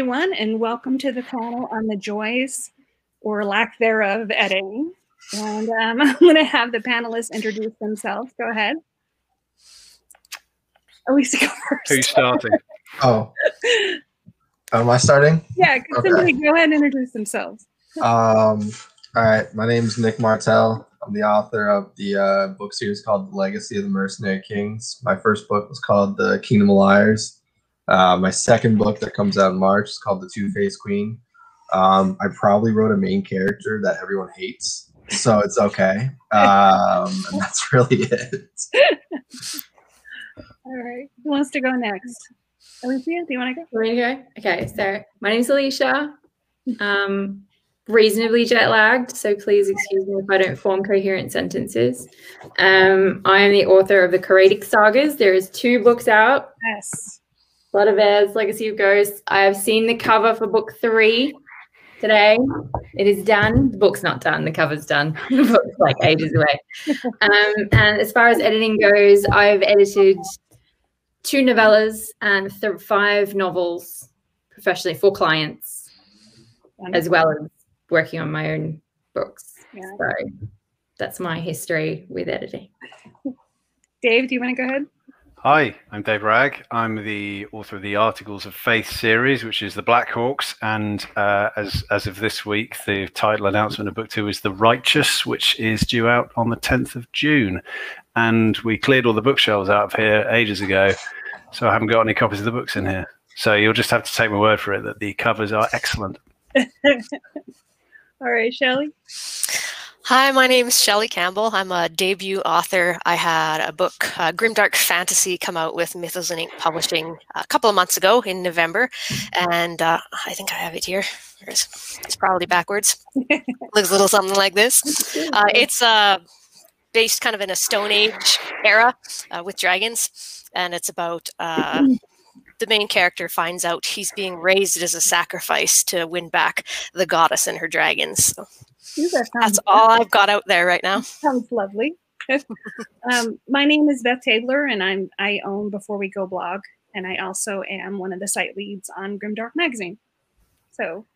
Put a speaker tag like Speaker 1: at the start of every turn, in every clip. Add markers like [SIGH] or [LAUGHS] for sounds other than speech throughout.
Speaker 1: everyone, and welcome to the panel on the joys or lack thereof of editing. And um, [LAUGHS] I'm going to have the panelists introduce themselves. Go ahead. Elisa, go first.
Speaker 2: Who's starting? [LAUGHS]
Speaker 3: Oh, am I starting?
Speaker 1: Yeah,
Speaker 3: Okay.
Speaker 1: somebody go ahead and introduce themselves.
Speaker 3: Um, all right, my name's Nick Martell. I'm the author of the uh, book series called The Legacy of the Mercenary Kings. My first book was called The Kingdom of Liars. Uh, my second book that comes out in March is called The Two Faced Queen. Um, I probably wrote a main character that everyone hates, so it's okay. Um, and that's really it. [LAUGHS]
Speaker 1: All right. Who wants to go next? Alicia, do you want to go?
Speaker 4: Want me to go? Okay, so my name's Alicia. Um, reasonably jet lagged, so please excuse me if I don't form coherent sentences. Um, I am the author of the Choretic Sagas. There is two books out.
Speaker 1: Yes.
Speaker 4: Blood of Heirs, Legacy of Ghosts. I have seen the cover for book three today. It is done. The book's not done. The cover's done. [LAUGHS] the book's like ages away. [LAUGHS] Um, and as far as editing goes, I've edited two novellas and th- five novels professionally for clients, as well as working on my own books.
Speaker 1: Yeah.
Speaker 4: So that's my history with editing. [LAUGHS]
Speaker 1: Dave, do you want to go ahead?
Speaker 2: Hi, I'm Dave Wragg. I'm the author of the Articles of Faith series, which is the Black Hawks, and uh, as as of this week, the title announcement of book two is The Righteous, which is due out on the 10th of June. And we cleared all the bookshelves out of here ages ago, so I haven't got any copies of the books in here. So you'll just have to take my word for it that the covers are excellent. [LAUGHS]
Speaker 1: All right, Shelley.
Speaker 5: Hi, my name is Shelley Campbell. I'm a debut author. I had a book, uh, Grimdark Fantasy, come out with Mythos and Ink Publishing a couple of months ago in November, and uh, I think I have it here. It's, it's probably backwards. [LAUGHS] Looks a little something like this. Uh, it's uh, based kind of in a Stone Age era uh, with dragons, and it's about uh, [CLEARS THROAT] the main character finds out he's being raised as a sacrifice to win back the goddess and her dragons. So
Speaker 1: Ooh, that sounds
Speaker 5: that's all I've got out there right now. [LAUGHS]
Speaker 1: Sounds lovely. um, my name is Beth Tabler, and I'm I own Before We Go blog, and I also am one of the site leads on Grimdark Magazine. So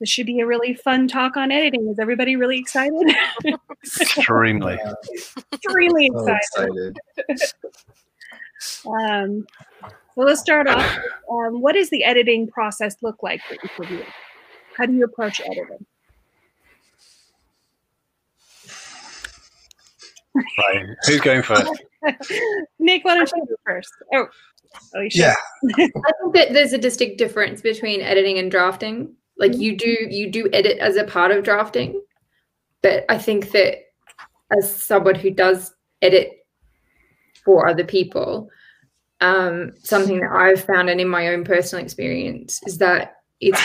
Speaker 1: this should be a really fun talk on editing. Is everybody really excited? [LAUGHS]
Speaker 2: Extremely.
Speaker 1: Extremely
Speaker 3: So
Speaker 1: excited.
Speaker 3: excited. [LAUGHS]
Speaker 1: Um, so let's start off. Um, what does the editing process look like for each of you? How do you approach editing?
Speaker 2: Right. Who's going first? [LAUGHS]
Speaker 1: Nick, why don't you go first? Oh, oh.
Speaker 3: Yeah. [LAUGHS]
Speaker 4: I think that there's a distinct difference between editing and drafting. Like you do you do edit as a part of drafting, but I think that as someone who does edit for other people, um, something that I've found and in my own personal experience is that it's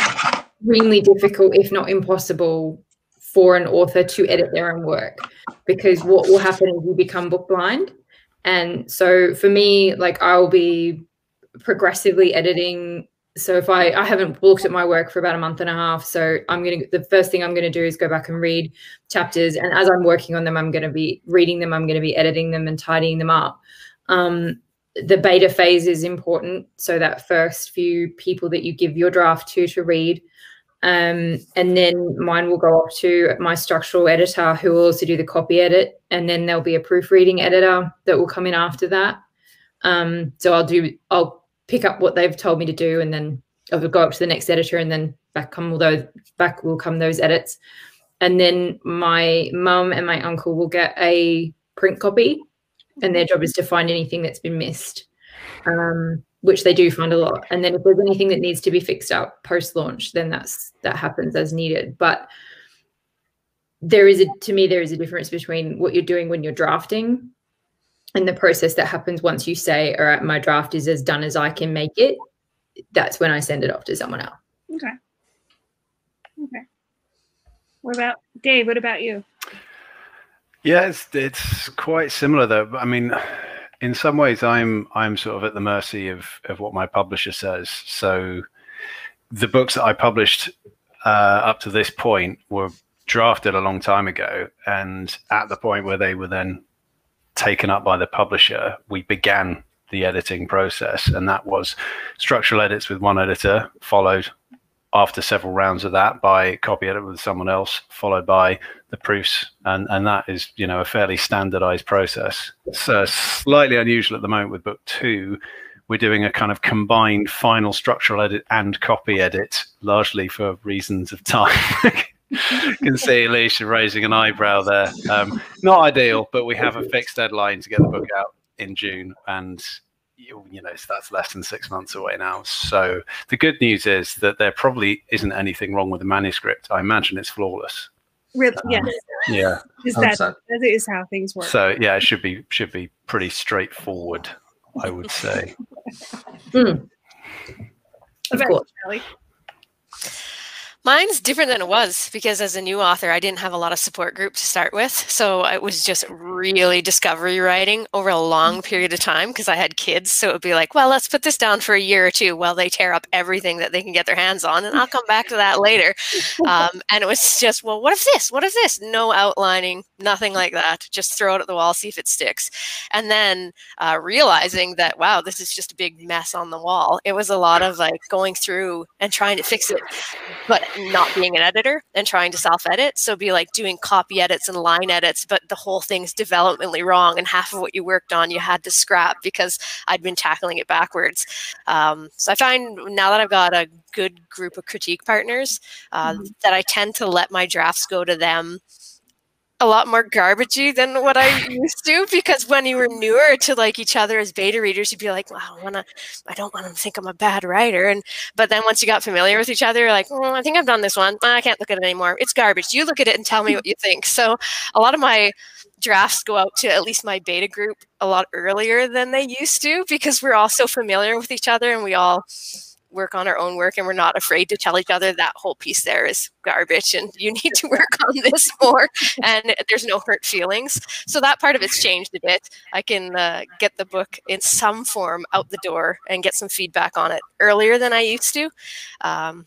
Speaker 4: extremely difficult, if not impossible, for an author to edit their own work because what will happen is you become book blind. And so for me, like I'll be progressively editing. So if I I haven't looked at my work for about a month and a half, so I'm gonna the first thing I'm gonna do is go back and read chapters, and as I'm working on them, I'm gonna be reading them, I'm gonna be editing them and tidying them up. Um, the beta phase is important, so that first few people that you give your draft to to read, um, and then mine will go off to my structural editor, who will also do the copy edit, and then there'll be a proofreading editor that will come in after that. Um, so I'll do I'll pick up what they've told me to do, and then I'll go up to the next editor, and then back come all those back will come those edits, and then my mum and my uncle will get a print copy, and their job is to find anything that's been missed, um, which they do find a lot. And then if there's anything that needs to be fixed up post launch, then that's that happens as needed. But there is a to me there is a difference between what you're doing when you're drafting and the process that happens once you say all right my draft is as done as i can make it that's when i send it off to someone else
Speaker 1: Okay. Okay. What about Dave? What about you?
Speaker 2: Yeah, it's it's quite similar though. I mean, in some ways, I'm I'm sort of at the mercy of of what my publisher says. So, the books that I published uh, up to this point were drafted a long time ago, and at the point where they were then taken up by the publisher, we began the editing process, and that was structural edits with one editor, followed after several rounds of that by copy edit with someone else, followed by the proofs, and and that is you know a fairly standardized process. Uh, slightly unusual at the moment with book two. We're doing a kind of combined final structural edit and copy edit, largely for reasons of time. [LAUGHS] can see Alicia raising an eyebrow there. Um, not ideal, but we have a fixed deadline to get the book out in June, and you, you know so that's less than six months away now. So the good news is that there probably isn't anything wrong with the manuscript. I imagine it's flawless.
Speaker 1: Really?
Speaker 2: Um,
Speaker 1: yes.
Speaker 2: Yeah.
Speaker 1: Is that, that is how things work.
Speaker 2: So yeah, it should be should be pretty straightforward, I would say.
Speaker 4: Of
Speaker 1: Okay,
Speaker 4: course.
Speaker 5: Mine's different than it was because as a new author, I didn't have a lot of support group to start with. So it was just really discovery writing over a long period of time because I had kids. So it would be like, well, let's put this down for a year or two while they tear up everything that they can get their hands on. And I'll come back to that later. Um, [LAUGHS] and it was just, well, what if this? What if this? No outlining, nothing like that. Just throw it at the wall, see if it sticks. And then uh, realizing that, wow, this is just a big mess on the wall. It was a lot of like going through and trying to fix it, but not being an editor and trying to self edit. So be like doing copy edits and line edits, but the whole thing's developmentally wrong. And half of what you worked on, you had to scrap because I'd been tackling it backwards. Um, so I find now that I've got a good group of critique partners, uh, that I tend to let my drafts go to them a lot more garbagey than what I used to because when you were newer to like each other as beta readers, you'd be like, "Wow, I don't wanna, I don't want them to think I'm a bad writer." And but then once you got familiar with each other, you're like, "Mm, "I think I've done this one. I can't look at it anymore. It's garbage. You look at it and tell me what you think." So a lot of my drafts go out to at least my beta group a lot earlier than they used to because we're all so familiar with each other and we all work on our own work and we're not afraid to tell each other that whole piece there is garbage and you need to work on this [LAUGHS] more and there's no hurt feelings. So that part of it's changed a bit. I can uh, get the book in some form out the door and get some feedback on it earlier than i used to. Um,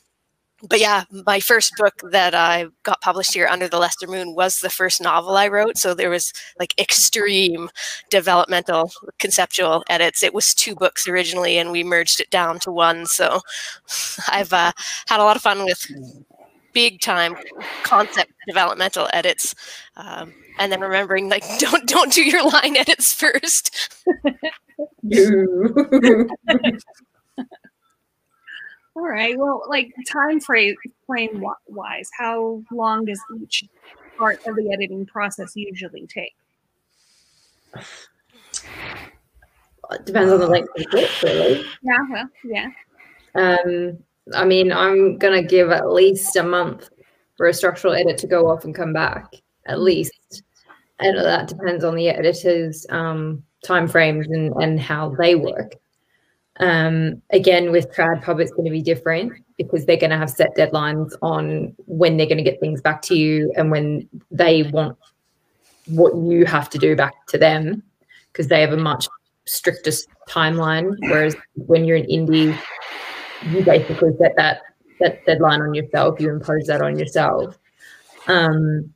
Speaker 5: but yeah, my first book that I got published here, Under the Lesser Moon, was the first novel I wrote. So there was like extreme developmental conceptual edits. It was two books originally, and we merged it down to one. So [LAUGHS] I've uh, had a lot of fun with big time concept developmental edits. Um, and then remembering like [LAUGHS] don't don't do your line edits first. [LAUGHS]
Speaker 1: All right. Well, like time frame frame wise, how long does each part of the editing process usually take?
Speaker 4: It depends on the length of the book, really.
Speaker 1: Yeah. Well. Yeah.
Speaker 4: Um, I mean, I'm gonna give at least a month for a structural edit to go off and come back, at least. And that depends on the editor's um, time frames and, and how they work. Um, again, with Trad Pub, it's going to be different because they're going to have set deadlines on when they're going to get things back to you and when they want what you have to do back to them because they have a much stricter timeline. Whereas when you're an indie, you basically set that that deadline on yourself. You impose that on yourself. Um,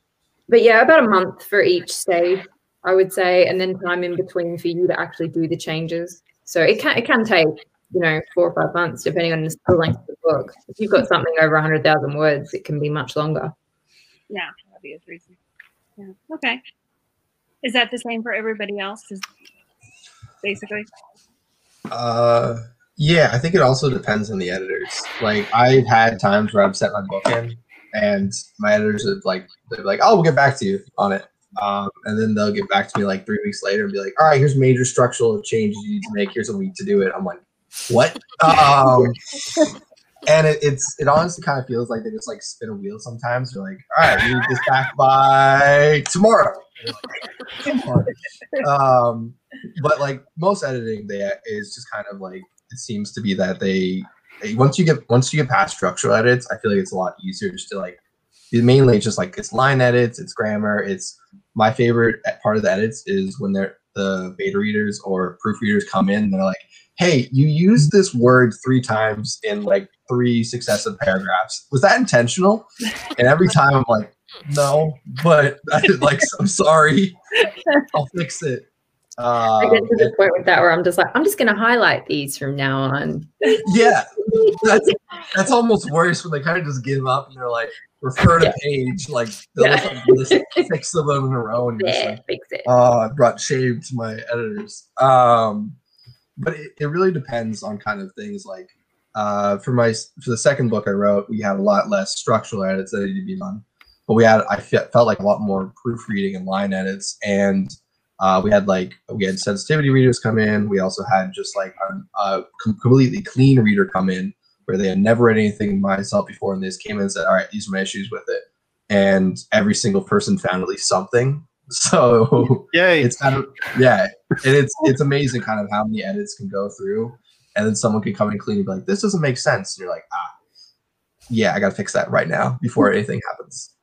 Speaker 4: but yeah, about a month for each stage, I would say, and then time in between for you to actually do the changes. So it can it can take you know four or five months depending on the length of the book. If you've got something over hundred thousand words, it can be much longer.
Speaker 1: Yeah. for Obvious reason. Yeah. Okay. Is that the same for everybody else? Is basically.
Speaker 3: Uh, yeah, I think it also depends on the editors. Like I've had times where I've sent my book in, and my editors have like they're like, "Oh, we'll get back to you on it," um, and then they'll get back to me like three weeks later and be like, "All right, here's major structural changes you need to make. Here's a week to do it." I'm like, "What?" um, and it, it's it honestly kind of feels like they just like spin a wheel sometimes. They're like, "All right, we need this back by tomorrow." Like, [LAUGHS] "Come um, but like most editing, they is just kind of like it seems to be that they once you get once you get past structural edits, I feel like it's a lot easier just to like mainly it's just like it's line edits, it's grammar, it's my favorite part of the edits is when they're the beta readers or proofreaders come in and they're like, hey, you used this word three times in like three successive paragraphs. Was that intentional? [LAUGHS] And every time I'm like, no, but I like I'm [LAUGHS] sorry. I'll fix it.
Speaker 4: I get to um, the point with that where I'm just like, I'm just going to highlight these from now on.
Speaker 3: yeah, that's that's almost worse when they kind of just give up and they're like, refer to page, like [LAUGHS]
Speaker 4: Yeah.
Speaker 3: six of them in a row, and
Speaker 4: Yeah,
Speaker 3: like,
Speaker 4: fix it.
Speaker 3: oh, I brought shame to my editors. Um, but it, it really depends on kind of things like uh, for my for the second book I wrote, we had a lot less structural edits that needed to be done, but we had I fe- felt like a lot more proofreading and line edits, and uh, we had like we had sensitivity readers come in. We also had just like a, a completely clean reader come in where they had never read anything myself before, and they just came in and said, "All right, these are my issues with it," and every single person found at least something. [LAUGHS] So
Speaker 2: Yay!
Speaker 3: it's kind of yeah, and it's it's amazing kind of how many edits can go through, and then someone can come in clean and be like, "This doesn't make sense," and you're like, "Ah, yeah, I gotta fix that right now before anything happens."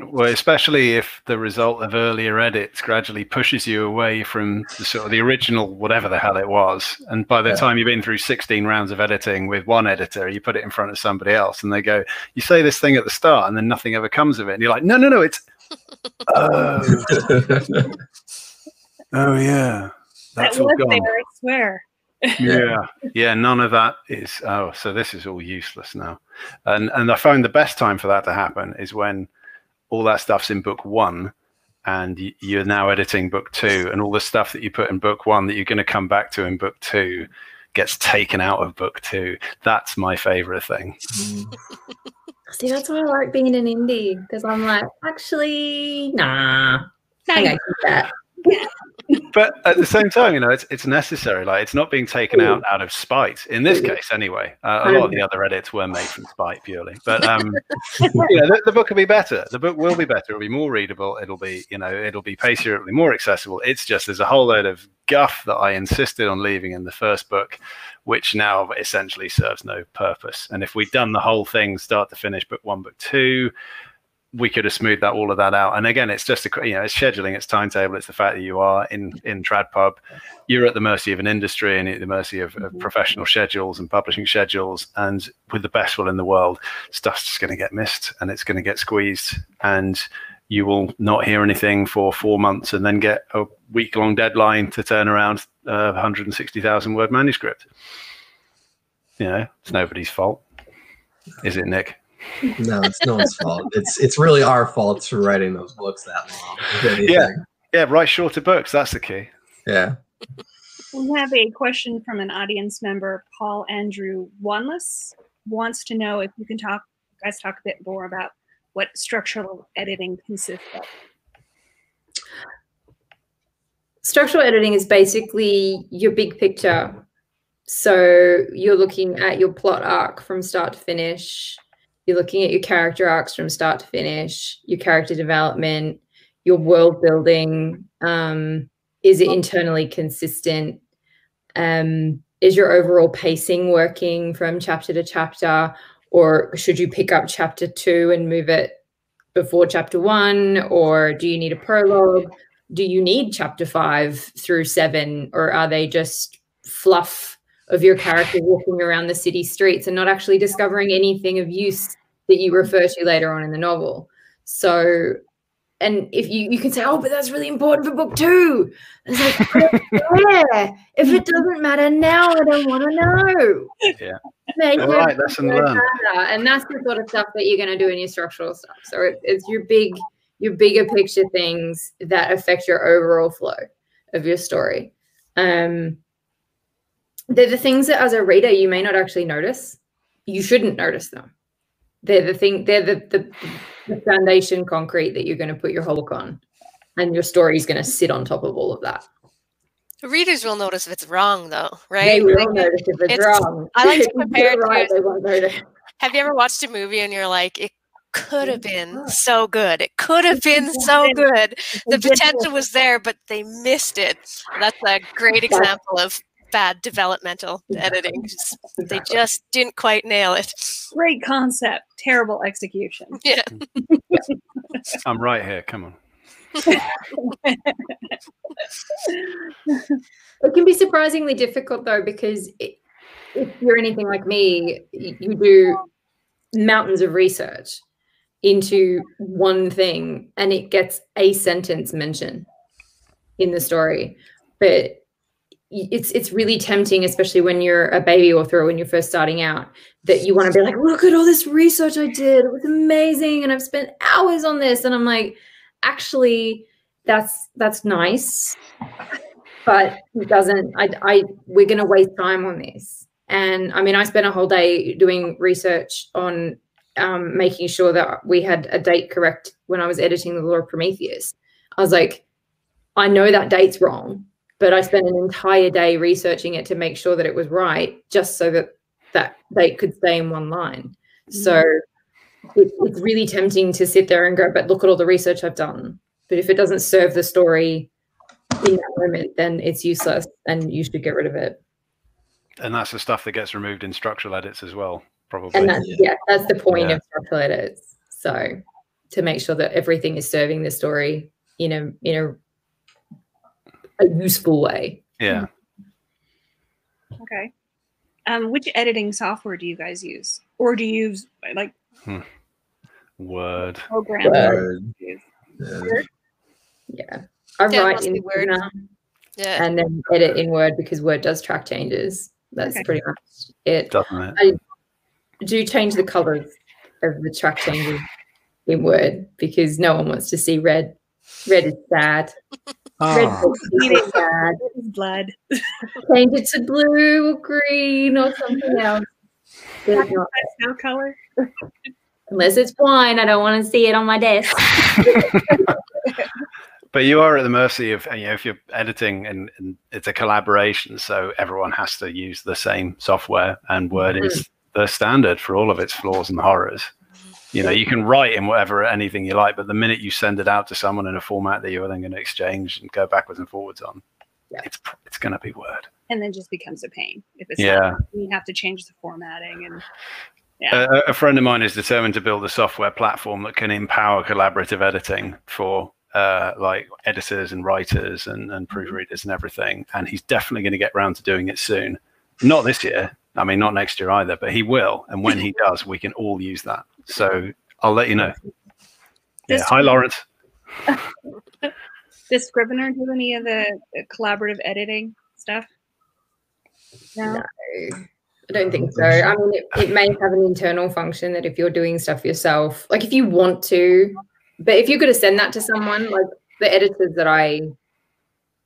Speaker 2: Well, especially if the result of earlier edits gradually pushes you away from the sort of the original whatever the hell it was, and by the
Speaker 3: Yeah.
Speaker 2: time you've been through 16 rounds of editing with one editor, you put it in front of somebody else, and they go, "You say this thing at the start, and then nothing ever comes of it," and you're like, "No, no, no, it's [LAUGHS] oh, oh yeah,
Speaker 1: That
Speaker 2: that's all
Speaker 1: was
Speaker 2: gone."
Speaker 1: there, I swear.
Speaker 2: yeah yeah none of that is oh so this is all useless now and and i find the best time for that to happen is when all that stuff's in book one and you're now editing book two and all the stuff that you put in book one that you're going to come back to in book two gets taken out of book two that's my favorite thing [LAUGHS]
Speaker 4: See, that's why I like being an indie because I'm like, actually, nah. I think I keep that.
Speaker 2: But at the same time you know it's it's necessary like it's not being taken out out of spite in this case anyway. Uh, a lot of the other edits were made from spite purely but um [LAUGHS] you know the, the book will be better. The book will be better. It'll be more readable. It'll be you know it'll be pacier it'll be more accessible. It's just there's a whole load of guff that i insisted on leaving in the first book which now essentially serves no purpose. And if we'd done the whole thing start to finish book one book two we could have smoothed that all of that out. And again, it's just a you know, it's scheduling, it's timetable, it's the fact that you are in in TradPub, you're at the mercy of an industry and at the mercy of, of mm-hmm. professional schedules and publishing schedules. And with the best will in the world, stuff's just going to get missed and it's going to get squeezed, and you will not hear anything for four months, and then get a week long deadline to turn around a 160,000 word manuscript. You know, it's nobody's fault, is it, Nick?
Speaker 3: No, it's no one's fault. It's it's really our fault for writing those books that long.
Speaker 2: Yeah. Yeah, write shorter books. That's the key.
Speaker 3: yeah.
Speaker 1: We have a question from an audience member, Paul Andrew Wanless, wants to know if you can talk, guys, talk a bit more about what structural editing consists of.
Speaker 4: Structural editing is basically your big picture. So you're looking at your plot arc from start to finish. You're looking at your character arcs from start to finish, your character development, your world building. Um, is it internally consistent? Um, is your overall pacing working from chapter to chapter? Or should you pick up chapter two and move it before chapter one? Or do you need a prologue? do you need chapter five through seven, or are they just fluff of your character walking around the city streets and not actually discovering anything of use that you refer to later on in the novel? So, and if you you can say, oh, but that's really important for book two. And It's like, [LAUGHS] I if it doesn't matter now, I don't want to know.
Speaker 2: Yeah.
Speaker 4: Make
Speaker 2: All
Speaker 4: it
Speaker 2: lesson learned.
Speaker 4: And that's the sort of stuff that you're going to do in your structural stuff. So it, it's your big your bigger picture things that affect your overall flow of your story. Um, they're the things that, as a reader, you may not actually notice. You shouldn't notice them. They're the thing. They're the the, the foundation concrete that you're going to put your whole book on, and your story is going to sit on top of all of that.
Speaker 5: Readers will notice if it's wrong, though, right?
Speaker 4: They will
Speaker 5: Like,
Speaker 4: notice if it's,
Speaker 5: it's-
Speaker 4: wrong.
Speaker 5: I like to [LAUGHS] compare it to-
Speaker 4: right, notice.
Speaker 5: Have you ever watched a movie and you're like, it could have been so good. It could have been so good. The potential was there, but they missed it. That's a great example of bad developmental editing. Just- They just didn't quite nail it.
Speaker 1: Great concept, terrible execution.
Speaker 5: Yeah. [LAUGHS]
Speaker 2: I'm right here. Come on. [LAUGHS]
Speaker 4: It can be surprisingly difficult though, because it, if you're anything like me, y- you do mountains of research into one thing and it gets a sentence mention in the story. but it's it's really tempting, especially when you're a baby author or when you're first starting out, that you want to be like, look at all this research I did. It was amazing. And I've spent hours on this. And I'm like, actually, that's that's nice. But it doesn't I I we're gonna waste time on this. And I mean, I spent a whole day doing research on um, making sure that we had a date correct when I was editing the Law of Prometheus. I was like, I know that date's wrong, but I spent an entire day researching it to make sure that it was right, just so that that date could stay in one line. Mm. So it, it's really tempting to sit there and go, but look at all the research I've done. But if it doesn't serve the story in that moment, then it's useless and you should get rid of it.
Speaker 2: And that's the stuff that gets removed in structural edits as well, probably.
Speaker 4: And that's, yeah, that's the point
Speaker 2: Yeah.
Speaker 4: of structural edits. So to make sure that everything is serving the story in a in a a useful way.
Speaker 2: yeah.
Speaker 1: Okay. Um, which editing software do you guys use, or do you use like hmm.
Speaker 2: Word.
Speaker 1: program?
Speaker 3: Word.
Speaker 1: Use?
Speaker 3: Yeah.
Speaker 4: Yeah. I
Speaker 5: Yeah,
Speaker 4: write in
Speaker 5: Word.
Speaker 4: Word
Speaker 5: Yeah.
Speaker 4: and then edit in Word because Word does track changes. That's
Speaker 1: Okay.
Speaker 4: pretty much it.
Speaker 2: Doesn't it?
Speaker 4: Do change the colors of the track changes in Word because no one wants to see red. Red is sad. Red
Speaker 2: Oh,
Speaker 4: is sad.
Speaker 1: It is blood. [LAUGHS]
Speaker 4: Change it to blue or green or something else. There's not-
Speaker 1: Pastel color.
Speaker 4: Unless it's wine, I don't want to see it on my desk. [LAUGHS]
Speaker 2: but you are at the mercy of you know if you're editing and, and it's a collaboration, so everyone has to use the same software, and Word is mm-hmm. the standard for all of its flaws and horrors. You know, you can write in whatever anything you like, but the minute you send it out to someone in a format that you're then going to exchange and go backwards and forwards on,
Speaker 4: Yeah.
Speaker 2: it's it's going to be Word.
Speaker 1: and then just becomes a pain if it's
Speaker 2: Yeah.
Speaker 1: not, you have to change the formatting and yeah
Speaker 2: A, a friend of mine is determined to build a software platform that can empower collaborative editing for uh, like editors and writers and, and proofreaders and everything. And he's definitely going to get around to doing it soon. Not this year. I mean, not next year either, but he will. And when he [LAUGHS] does, we can all use that. So I'll let you know. Yeah. Hi, Lawrence. [LAUGHS]
Speaker 1: does scrivener do any of the the collaborative editing stuff no,
Speaker 4: No. I don't think so. I mean, it, it may have an internal function that if you're doing stuff yourself, like if you want to, but if you're going to send that to someone, like the editors that I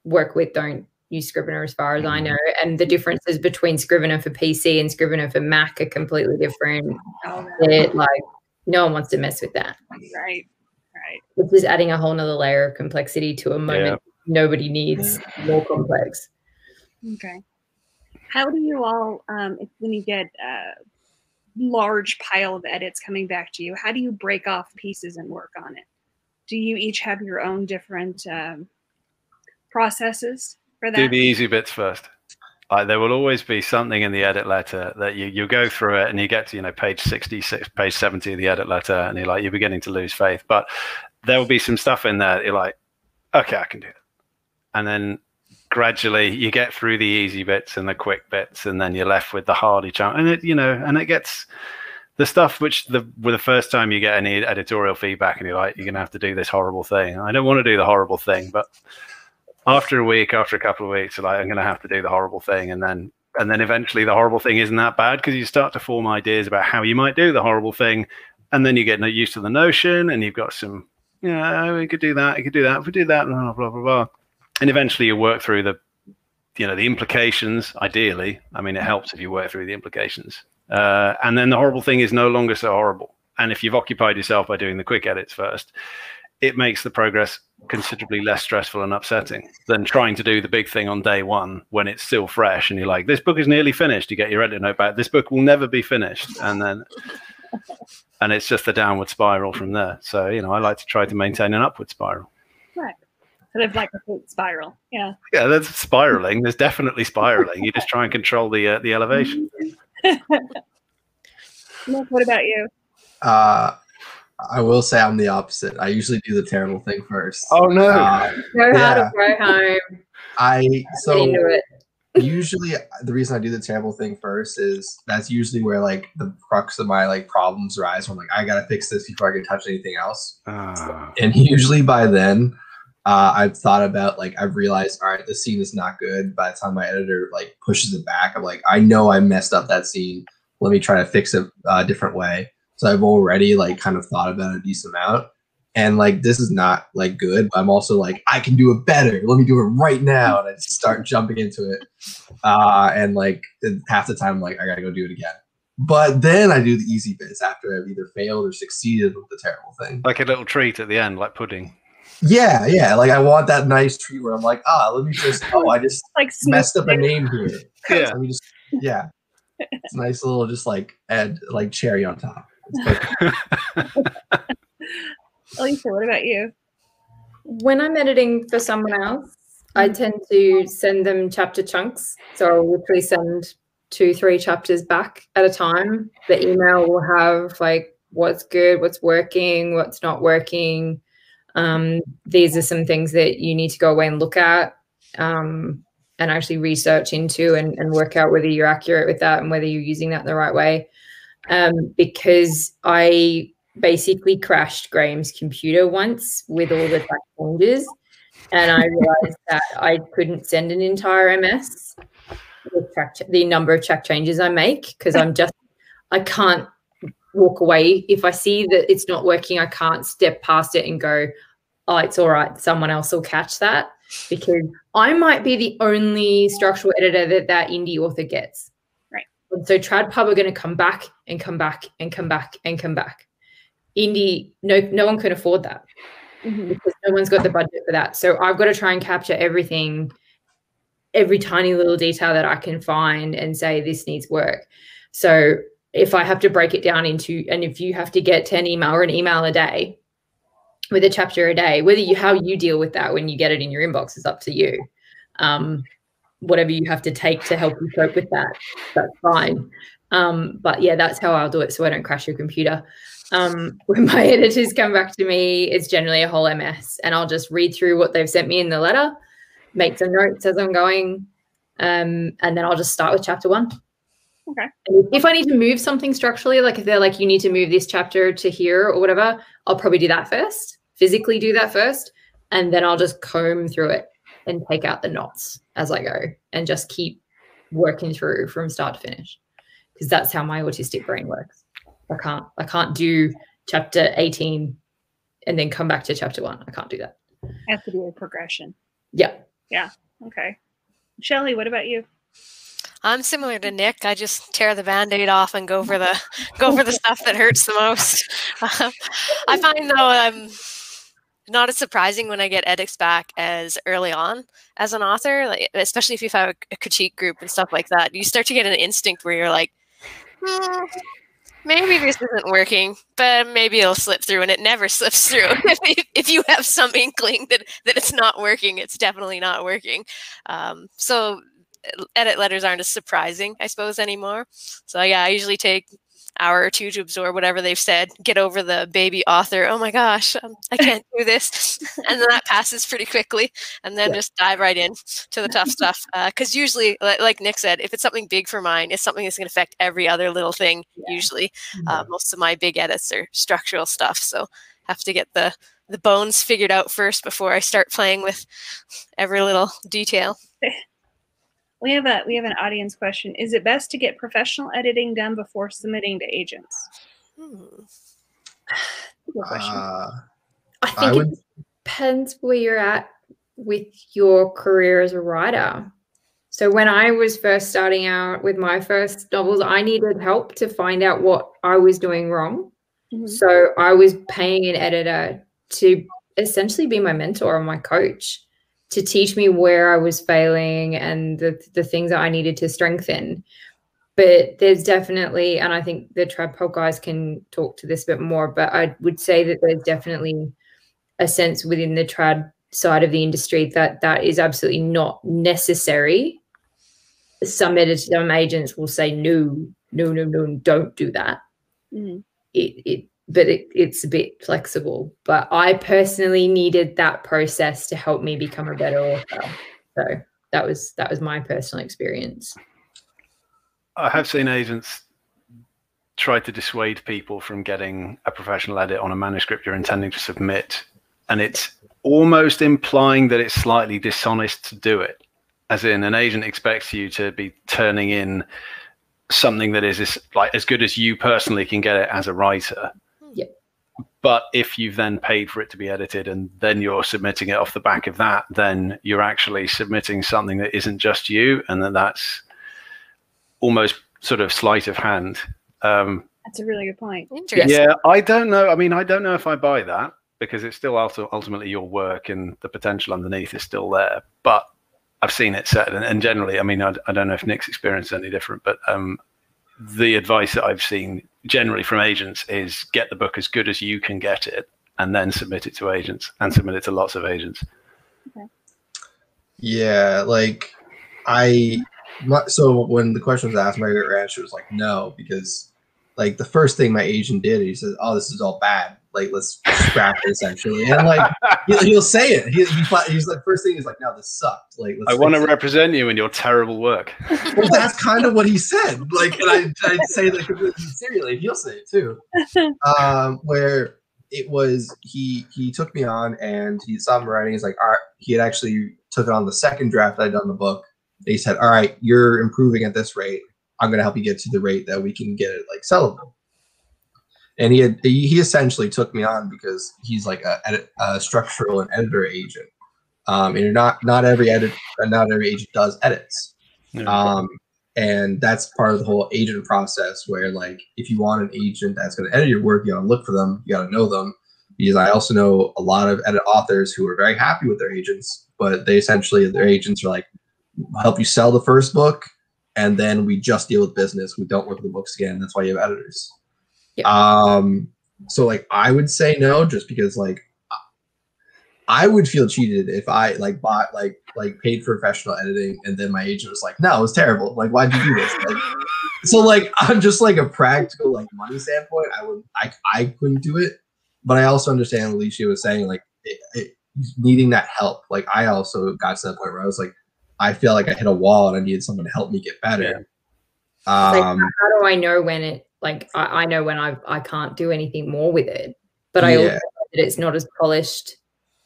Speaker 4: work with don't use Scrivener as far as I know. And the differences between Scrivener for PC and Scrivener for Mac are completely different.
Speaker 1: Oh, no.
Speaker 4: Like, no one wants to mess with that.
Speaker 1: right right
Speaker 4: It's just adding a whole nother layer of complexity to a moment nobody needs [SIGHS] more complex.
Speaker 1: okay how do you all um if, when you get a large pile of edits coming back to you how do you break off pieces and work on it do you each have your own different um, processes for that
Speaker 2: Do the easy bits first. Like there will always be something in the edit letter that you, you go through it and you get to, you know, page 66, page 70 of the edit letter and you're like, you're beginning to lose faith. But there will be some stuff in there that you're like, okay, I can do it. And then gradually you get through the easy bits and the quick bits and then you're left with the hardy chunk. And it, you know, and it gets the stuff which the with the first time you get any editorial feedback and you're like, you're gonna have to do this horrible thing. I don't want to do the horrible thing, but after a week, after a couple of weeks, like I'm going to have to do the horrible thing, and then and then eventually the horrible thing isn't that bad because you start to form ideas about how you might do the horrible thing, and then you get used to the notion, and you've got some, yeah, we could do that, we could do that, if we do that, blah blah blah blah, and eventually you work through the, you know, the implications. Ideally, I mean, it helps if you work through the implications, uh, and then the horrible thing is no longer so horrible. And if you've occupied yourself by doing the quick edits first, it makes the progress considerably less stressful and upsetting than trying to do the big thing on day one when it's still fresh and you're like, this book is nearly finished. You get your edit note back. This book will never be finished. And then, and it's just a downward spiral from there. So, you know, I like to try to maintain an upward spiral.
Speaker 1: right sort of like a spiral yeah
Speaker 2: Yeah, there's spiraling. There's definitely spiraling. You just try and control the uh, the elevation. [LAUGHS]
Speaker 1: Nick, what about you
Speaker 3: Uh, I will say I'm the opposite. I usually do the terrible thing first.
Speaker 2: Oh no!
Speaker 3: Uh,
Speaker 4: Know how to go home.
Speaker 3: I so
Speaker 4: into it.
Speaker 3: usually the reason I do the terrible thing first is that's usually where like the crux of my like problems rise. Where I'm like, I gotta fix this before I can touch anything else.
Speaker 2: Ah,
Speaker 3: And usually by then, uh, I've thought about like I've realized, all right, this scene is not good. By the time my editor like pushes it back, I'm like, I know I messed up that scene. Let me try to fix it uh, a different way. So I've already like kind of thought about a decent amount. And like this is not like good. I'm also like, I can do it better. Let me do it right now. And I just start jumping into it. Uh, and like half the time, I'm like, I gotta go do it again. But then I do the easy bits after I've either failed or succeeded with the terrible thing.
Speaker 2: Like a little treat at the end, like pudding.
Speaker 3: Yeah, yeah. Like I want that nice treat where I'm like, ah, let me just oh, I just [LAUGHS]
Speaker 1: Like
Speaker 3: messed up a name here.
Speaker 2: Yeah.
Speaker 3: Let me just yeah. It's a nice little just like add like cherry on top. [LAUGHS]
Speaker 1: Alicia, what about you?
Speaker 4: When I'm editing for someone else, I tend to send them chapter chunks. So I'll literally send two, three chapters back at a time. The email will have like what's good, what's working, what's not working. Um, these are some things that you need to go away and look at um, and actually research into and, and work out whether you're accurate with that and whether you're using that the right way. Um, because I basically crashed Graham's computer once with all the track changes, and I realized [LAUGHS] that I couldn't send an entire MS with track ch- the number of track changes I make because I'm just I can't walk away if I see that it's not working. I can't step past it and go, "Oh, it's all right. Someone else will catch that." Because I might be the only structural editor that that indie author gets. And so TradPub are going to come back and come back and come back and come back. Indie no no one can afford that.
Speaker 1: Mhm.
Speaker 4: because no one's got the budget for that. So i've got to try and capture everything every tiny little detail that i can find and say this needs work. So if i have to break it down into and if you have to get 10 email or an email a day with a chapter a day whether you how you deal with that when you get it in your inbox is up to you. Um, whatever you have to take to help you cope with that that's fine um, but yeah that's how i'll do it so i don't crash your computer um, [LAUGHS] when my editors come back to me, it's generally a whole MS, and I'll just read through what they've sent me in the letter, make some notes as I'm going, um, and then I'll just start with chapter one.
Speaker 1: Okay.
Speaker 4: If I need to move something structurally, like if they're like, you need to move this chapter to here or whatever, I'll probably do that first, physically do that first, and then I'll just comb through it and take out the knots as I go and just keep working through from start to finish because that's how my autistic brain works. I can't I can't do chapter 18 and then come back to chapter 1. I can't do that.
Speaker 1: Has to be a progression.
Speaker 4: Yeah. Yeah.
Speaker 1: Okay. Shelley, what about you?
Speaker 5: I'm similar to Nick. I just tear the band-aid off and go for the go for the [LAUGHS] stuff that hurts the most. Um, [LAUGHS] I find though um not as surprising when I get edits back as early on as an author, like, especially if you have a critique group and stuff like that. You start to get an instinct where you're like, "Hmm, maybe this isn't working, but maybe it'll slip through, and it never [LAUGHS] slips through. [LAUGHS] if, if you have some [LAUGHS] inkling that that it's not working, it's definitely not working. Um, so edit letters aren't as surprising, I suppose, anymore. So yeah, I usually take hour or two to absorb whatever they've said, get over the baby author. Oh my gosh, um, I can't do this, [LAUGHS] and then that passes pretty quickly, and then
Speaker 3: Yeah.
Speaker 5: just dive right in to the tough stuff. Because usually, like Nick said, if it's something big for mine, it's something that's going to affect every other little thing. Usually, uh, most of my big edits are structural stuff, so have to get the the bones figured out first before I start playing with every little detail. [LAUGHS]
Speaker 1: We have a we have an audience question. Is it best to get professional editing done before submitting to agents?
Speaker 5: Hmm.
Speaker 1: Good question.
Speaker 3: uh,
Speaker 4: I
Speaker 3: I
Speaker 4: think
Speaker 3: would
Speaker 4: it depends where you're at with your career as a writer. So when I was first starting out with my first novels, I needed help to find out what I was doing wrong.
Speaker 1: Mhm.
Speaker 4: So I was paying an editor to essentially be my mentor and my coach to teach me where I was failing and the, the things that I needed to strengthen. But there's definitely, and I think the TradPub guys can talk to this a bit more, but I would say that there's definitely a sense within the trad side of the industry that that is absolutely not necessary. Some editors, some agents will say, no, no, no, no, don't do that
Speaker 1: Mhm.
Speaker 4: it, it but it, it's a bit flexible but i personally needed that process to help me become a better author so that was that was my personal experience
Speaker 2: I have seen agents try to dissuade people from getting a professional edit on a manuscript you're intending to submit, and it's almost implying that it's slightly dishonest to do it. As in, an agent expects you to be turning in something that is as, like as good as you personally can get it as a writer.
Speaker 4: Yeah.
Speaker 2: But if you've then paid for it to be edited and then you're submitting it off the back of that, then you're actually submitting something that isn't just you, and then that's almost sort of sleight of hand. Um,
Speaker 1: That's a really good point.
Speaker 5: Interesting.
Speaker 2: yeah, I don't know. I mean, I don't know if I buy that because it's still ulti- ultimately your work and the potential underneath is still there. But I've seen it said, and, and generally, I mean, I, I don't know if Nick's experience is any different, but um, the advice that I've seen generally from agents is get the book as good as you can get it, and then submit it to agents and submit it to lots of agents.
Speaker 3: Yeah, like I. My, so when the question was asked, my answer was like no because like the first thing my agent did, he said, "Oh, this is all bad. Like let's scrap it essentially." And like he, he'll say it. He, he he's like first thing he's like, "No, this sucked. Like let's
Speaker 2: I want to represent you in your terrible work. [LAUGHS]
Speaker 3: Well, that's kind of what he said. Like, and I, I say that completely sincerely. He'll say it too. [LAUGHS] Um, where it was, he he took me on and he saw me writing. He's like, all right. He had actually took it on the second draft I'd done the book. He said, all right, you're improving at this rate. I'm gonna help you get to the rate that we can get it like sellable. And he had he essentially took me on because he's like a, a structural and editor agent. Um, and you're not not every edit not every agent does edits. Um, and that's part of the whole agent process where like if you want an agent that's going to edit your work, you got to look for them, you got to know them. Because I also know a lot of edit authors who are very happy with their agents, but they essentially their agents are like help you sell the first book, and then we just deal with business. We don't work with the books again. That's why you have editors.
Speaker 4: Yeah.
Speaker 3: Um. So like I would say no, just because like I would feel cheated if I like bought like like paid for professional editing and then my agent was like, no, it was terrible. Like, why'd you do this? Like, so like I'm just like a practical like money standpoint. I would I I couldn't do it, but I also understand what Alicia was saying like it, it, needing that help. Like I also got to that point where I was like, I feel like I hit a wall and I needed someone to help me get better.
Speaker 4: Like,
Speaker 3: Um,
Speaker 4: how do I know when it like I, I know when I I can't do anything more with it, but I also know that it's not as polished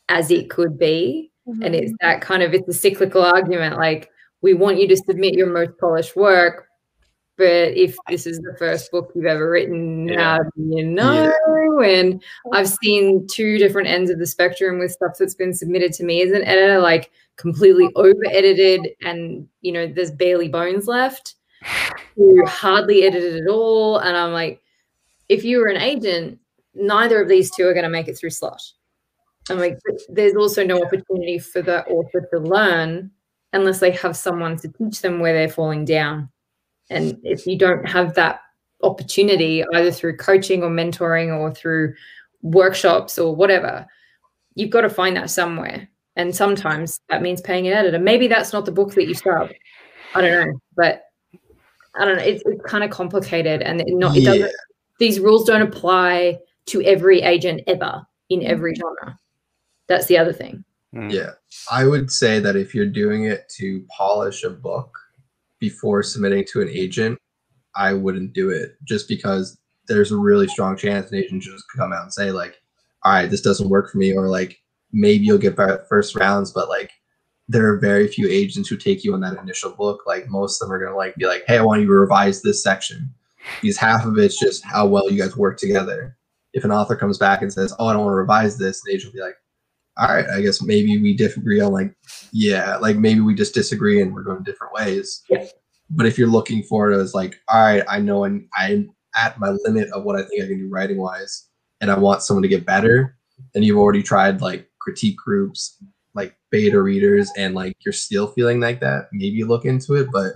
Speaker 4: as it could be, and it's mm-hmm. that kind of it's a cyclical argument. Like we want you to submit your most polished work, but if this is the first book you've ever written,
Speaker 2: Yeah.
Speaker 4: how you know? And I've seen two different ends of the spectrum with stuff that's been submitted to me as an editor, like completely over edited, and you know there's barely bones left who hardly edited at all. And I'm like, if you were an agent, neither of these two are going to make it through slot. I'm like, there's also no opportunity for the author to learn unless they have someone to teach them where they're falling down. And if you don't have that opportunity, either through coaching or mentoring or through workshops or whatever, you've got to find that somewhere. And sometimes that means paying an editor. Maybe that's not the book that you start. I don't know, but I don't know. It's, it's kind of complicated, and it not it
Speaker 3: Yeah.
Speaker 4: doesn't. These rules don't apply to every agent ever in every genre. That's the other thing.
Speaker 2: Mm.
Speaker 3: Yeah, I would say that if you're doing it to polish a book before submitting to an agent, I wouldn't do it just because there's a really strong chance an agent just come out and say like, "All right, this doesn't work for me," or like maybe you'll get first rounds, but like there are very few agents who take you on that initial book. Like most of them are gonna like be like, "Hey, I want you to revise this section," because half of it's just how well you guys work together. If an author comes back and says, "Oh, I don't want to revise this," the agent will be like all right, I guess maybe we disagree on like, yeah, like maybe we just disagree and we're going different ways.
Speaker 4: Yeah.
Speaker 3: But if you're looking for it as like, all right, I know I'm, I'm at my limit of what I think I can do writing wise, and I want someone to get better, and you've already tried like critique groups, beta readers, and like you're still feeling like that, maybe look into it, but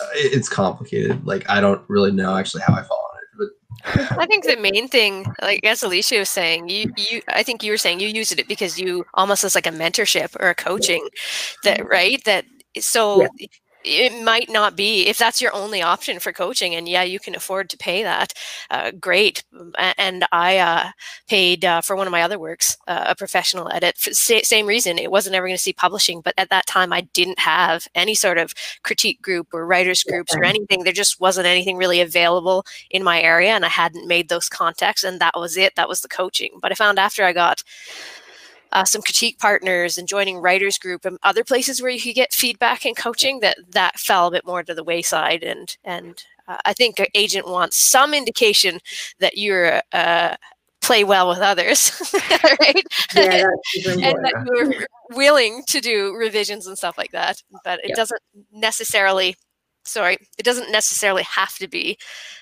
Speaker 3: uh, it's complicated. Like I don't really know actually how I fall on it, but [LAUGHS]
Speaker 5: I think the main thing, like as Alicia was saying, you you I think you were saying you used it because you almost as like a mentorship or a coaching that right? That so it might not be if that's your only option for coaching and yeah you can afford to pay that uh, great. And i uh, paid uh, for one of my other works uh, a professional edit for sa- same reason it wasn't ever going to see publishing but at that time i didn't have any sort of critique group or writers groups or anything. There just wasn't anything really available in my area and I hadn't made those contacts and that was it. That was the coaching. But I found after I got uh, some critique partners and joining writers group and other places where you could get feedback and coaching that that fell a bit more to the wayside and and uh, I think an agent wants some indication that you're uh, play well with others, [LAUGHS] right?
Speaker 4: Yeah, [LAUGHS]
Speaker 5: and that you're willing to do revisions and stuff like that. But it yeah. doesn't necessarily, sorry, it doesn't necessarily have to be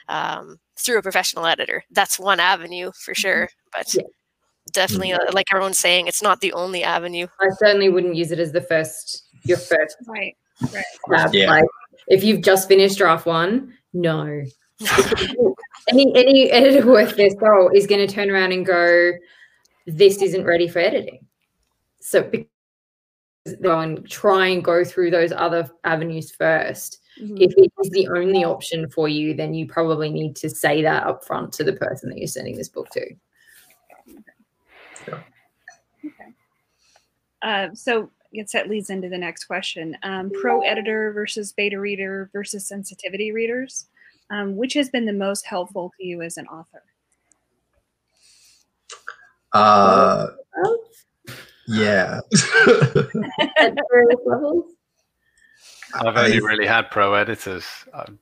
Speaker 5: um, through a professional editor. That's one avenue for mm-hmm. sure. But yeah. Definitely, mm-hmm. like everyone's saying, it's not the only avenue.
Speaker 4: I certainly wouldn't use it as the first, your first.
Speaker 1: Right. Right.
Speaker 4: Tab. Yeah. Like, if you've just finished draft one, no. [LAUGHS] any any editor worth their salt is going to turn around and go, "This isn't ready for editing." So go and try and go through those other avenues 1st mm-hmm. If it is the only option for you, then you probably need to say that up front to the person that you're sending this book to.
Speaker 1: Uh, so I guess that leads into the next question. Um, pro editor versus beta reader versus sensitivity readers. Um, which has been the most helpful to you as an author?
Speaker 3: Uh, yeah. [LAUGHS]
Speaker 2: I've only really had pro editors. I've,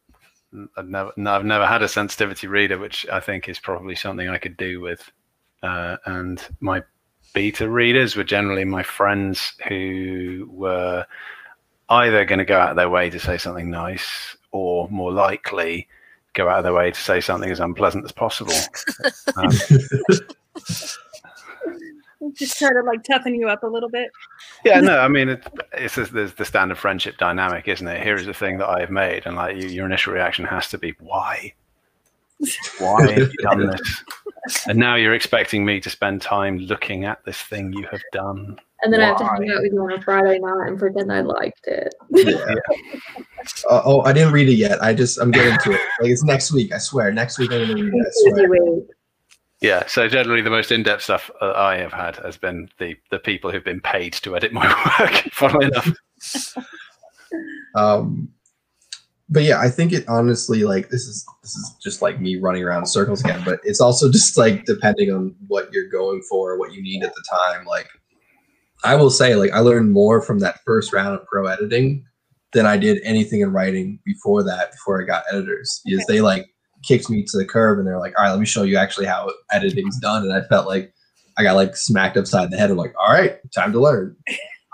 Speaker 2: I've, never, I've never had a sensitivity reader, which I think is probably something I could do with. Uh, and my beta readers were generally my friends who were either going to go out of their way to say something nice or more likely go out of their way to say something as unpleasant as possible. [LAUGHS] um,
Speaker 1: just try to like toughen you up a little bit.
Speaker 2: Yeah, no, I mean, it, it's there's the standard friendship dynamic, isn't it? Here is the thing that I've made, and like you, your initial reaction has to be, "Why? Why have you done this?" And now you're expecting me to spend time looking at this thing you have done.
Speaker 4: And then Why? I have to hang out with you on a Friday night and pretend I liked it. Yeah. [LAUGHS]
Speaker 3: uh, oh, I didn't read it yet. I just I'm getting to it. Like it's next week. I swear. Next week I'm gonna read it. I swear.
Speaker 2: Yeah, so generally the most in-depth stuff uh, I have had has been the the people who've been paid to edit my [LAUGHS] work. Funnily enough.
Speaker 3: um, but yeah, I think it honestly like this is this is just like me running around circles again. But it's also [LAUGHS] just like depending on what you're going for, what you need at the time. Like I will say, like I learned more from that first round of pro editing than I did anything in writing before that. Before I got editors, because okay. they like kicked me to the curb and they're like, "All right, let me show you actually how editing's done." And I felt like I got like smacked upside the head. I'm like, "All right, time to learn." [LAUGHS]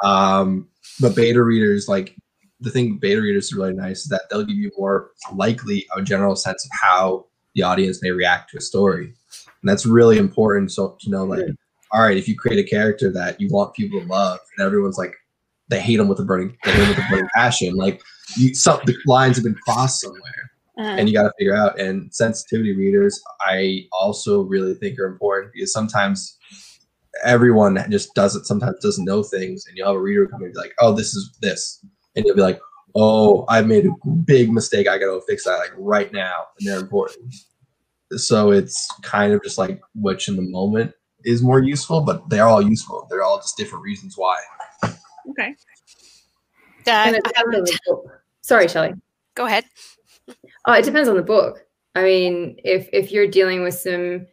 Speaker 3: Um, but beta readers, like the thing beta readers are really nice is that they'll give you more likely a general sense of how the audience may react to a story, and that's really important. So to know like all right, if you create a character that you want people to love, and everyone's like, they hate him with a burning, they hate him with a burning passion. Like, you, some the lines have been crossed somewhere, uh-huh. and you got to figure out. And sensitivity readers, I also really think are important because sometimes everyone just doesn't, sometimes doesn't know things, and you'll have a reader come and be like, oh, this is this, and you'll be like, oh, I made a big mistake. I got to fix that like right now, and they're important. So it's kind of just like which in the moment is more useful, but they're all useful. They're all just different reasons why.
Speaker 1: Okay.
Speaker 4: Sorry, Shelley.
Speaker 5: Go ahead.
Speaker 4: Oh, it depends on the book. I mean, if if you're dealing with some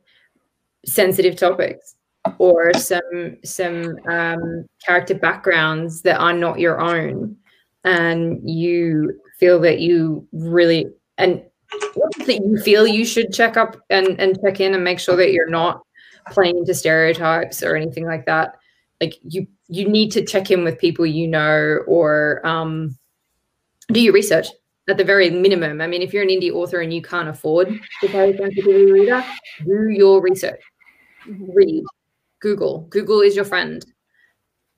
Speaker 4: sensitive topics or some some um, character backgrounds that are not your own, and you feel that you really and that you feel you should check up and, and check in and make sure that you're not playing into stereotypes or anything like that? Like you you need to check in with people you know or um, do your research at the very minimum. I mean if you're an indie author and you can't afford to pay a reader do your research. Read. Google. Google is your friend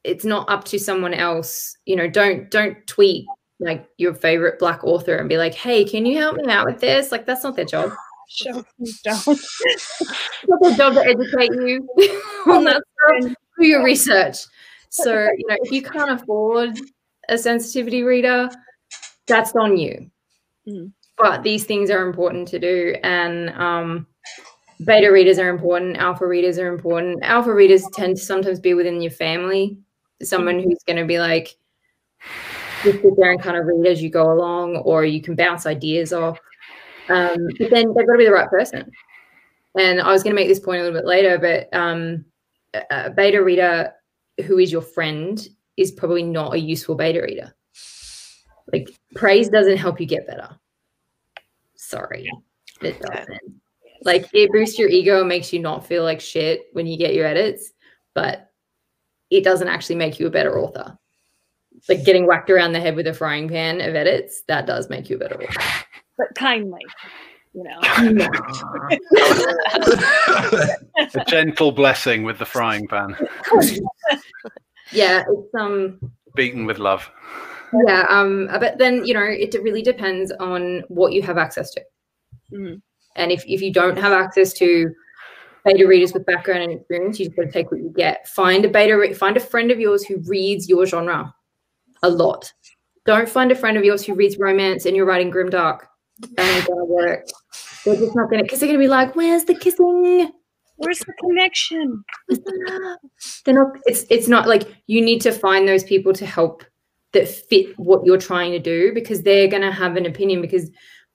Speaker 4: it's not up to someone else you know don't don't tweet like your favorite black author and be like hey can you help me out with this like that's not their job [LAUGHS]
Speaker 1: Show don't.
Speaker 4: it's [LAUGHS] not their job to educate you [LAUGHS] on that stuff. Do your research. So, you know, if you can't afford a sensitivity reader, that's on you. Mm. But these things are important to do. And um, beta readers are important, alpha readers are important. Alpha readers tend to sometimes be within your family, someone who's going to be like, just sit there and kind of read as you go along, or you can bounce ideas off. Um, but then they've got to be the right person. And I was going to make this point a little bit later, but um, a beta reader who is your friend is probably not a useful beta reader. Like praise doesn't help you get better. Sorry, it doesn't. Like it boosts your ego and makes you not feel like shit when you get your edits, but it doesn't actually make you a better author. Like getting whacked around the head with a frying pan of edits, that does make you a better author.
Speaker 1: But kindly, you know.
Speaker 2: A gentle blessing with the frying pan, [LAUGHS]
Speaker 4: yeah, it's um
Speaker 2: beaten with love.
Speaker 4: yeah, um but then you know, it really depends on what you have access to.
Speaker 1: Mhm.
Speaker 4: And if, if you don't have access to beta readers with background and experience, you just got to take what you get. Find a beta, re- find a friend of yours who reads your genre a lot. Don't find a friend of yours who reads romance and you're writing grimdark. Oh that ain't gonna work. They're just not gonna, because they're gonna be like, "Where's the kissing?"
Speaker 1: Where's the connection?
Speaker 4: They're not. It's it's not like you need to find those people to help that fit what you're trying to do because they're gonna have an opinion. Because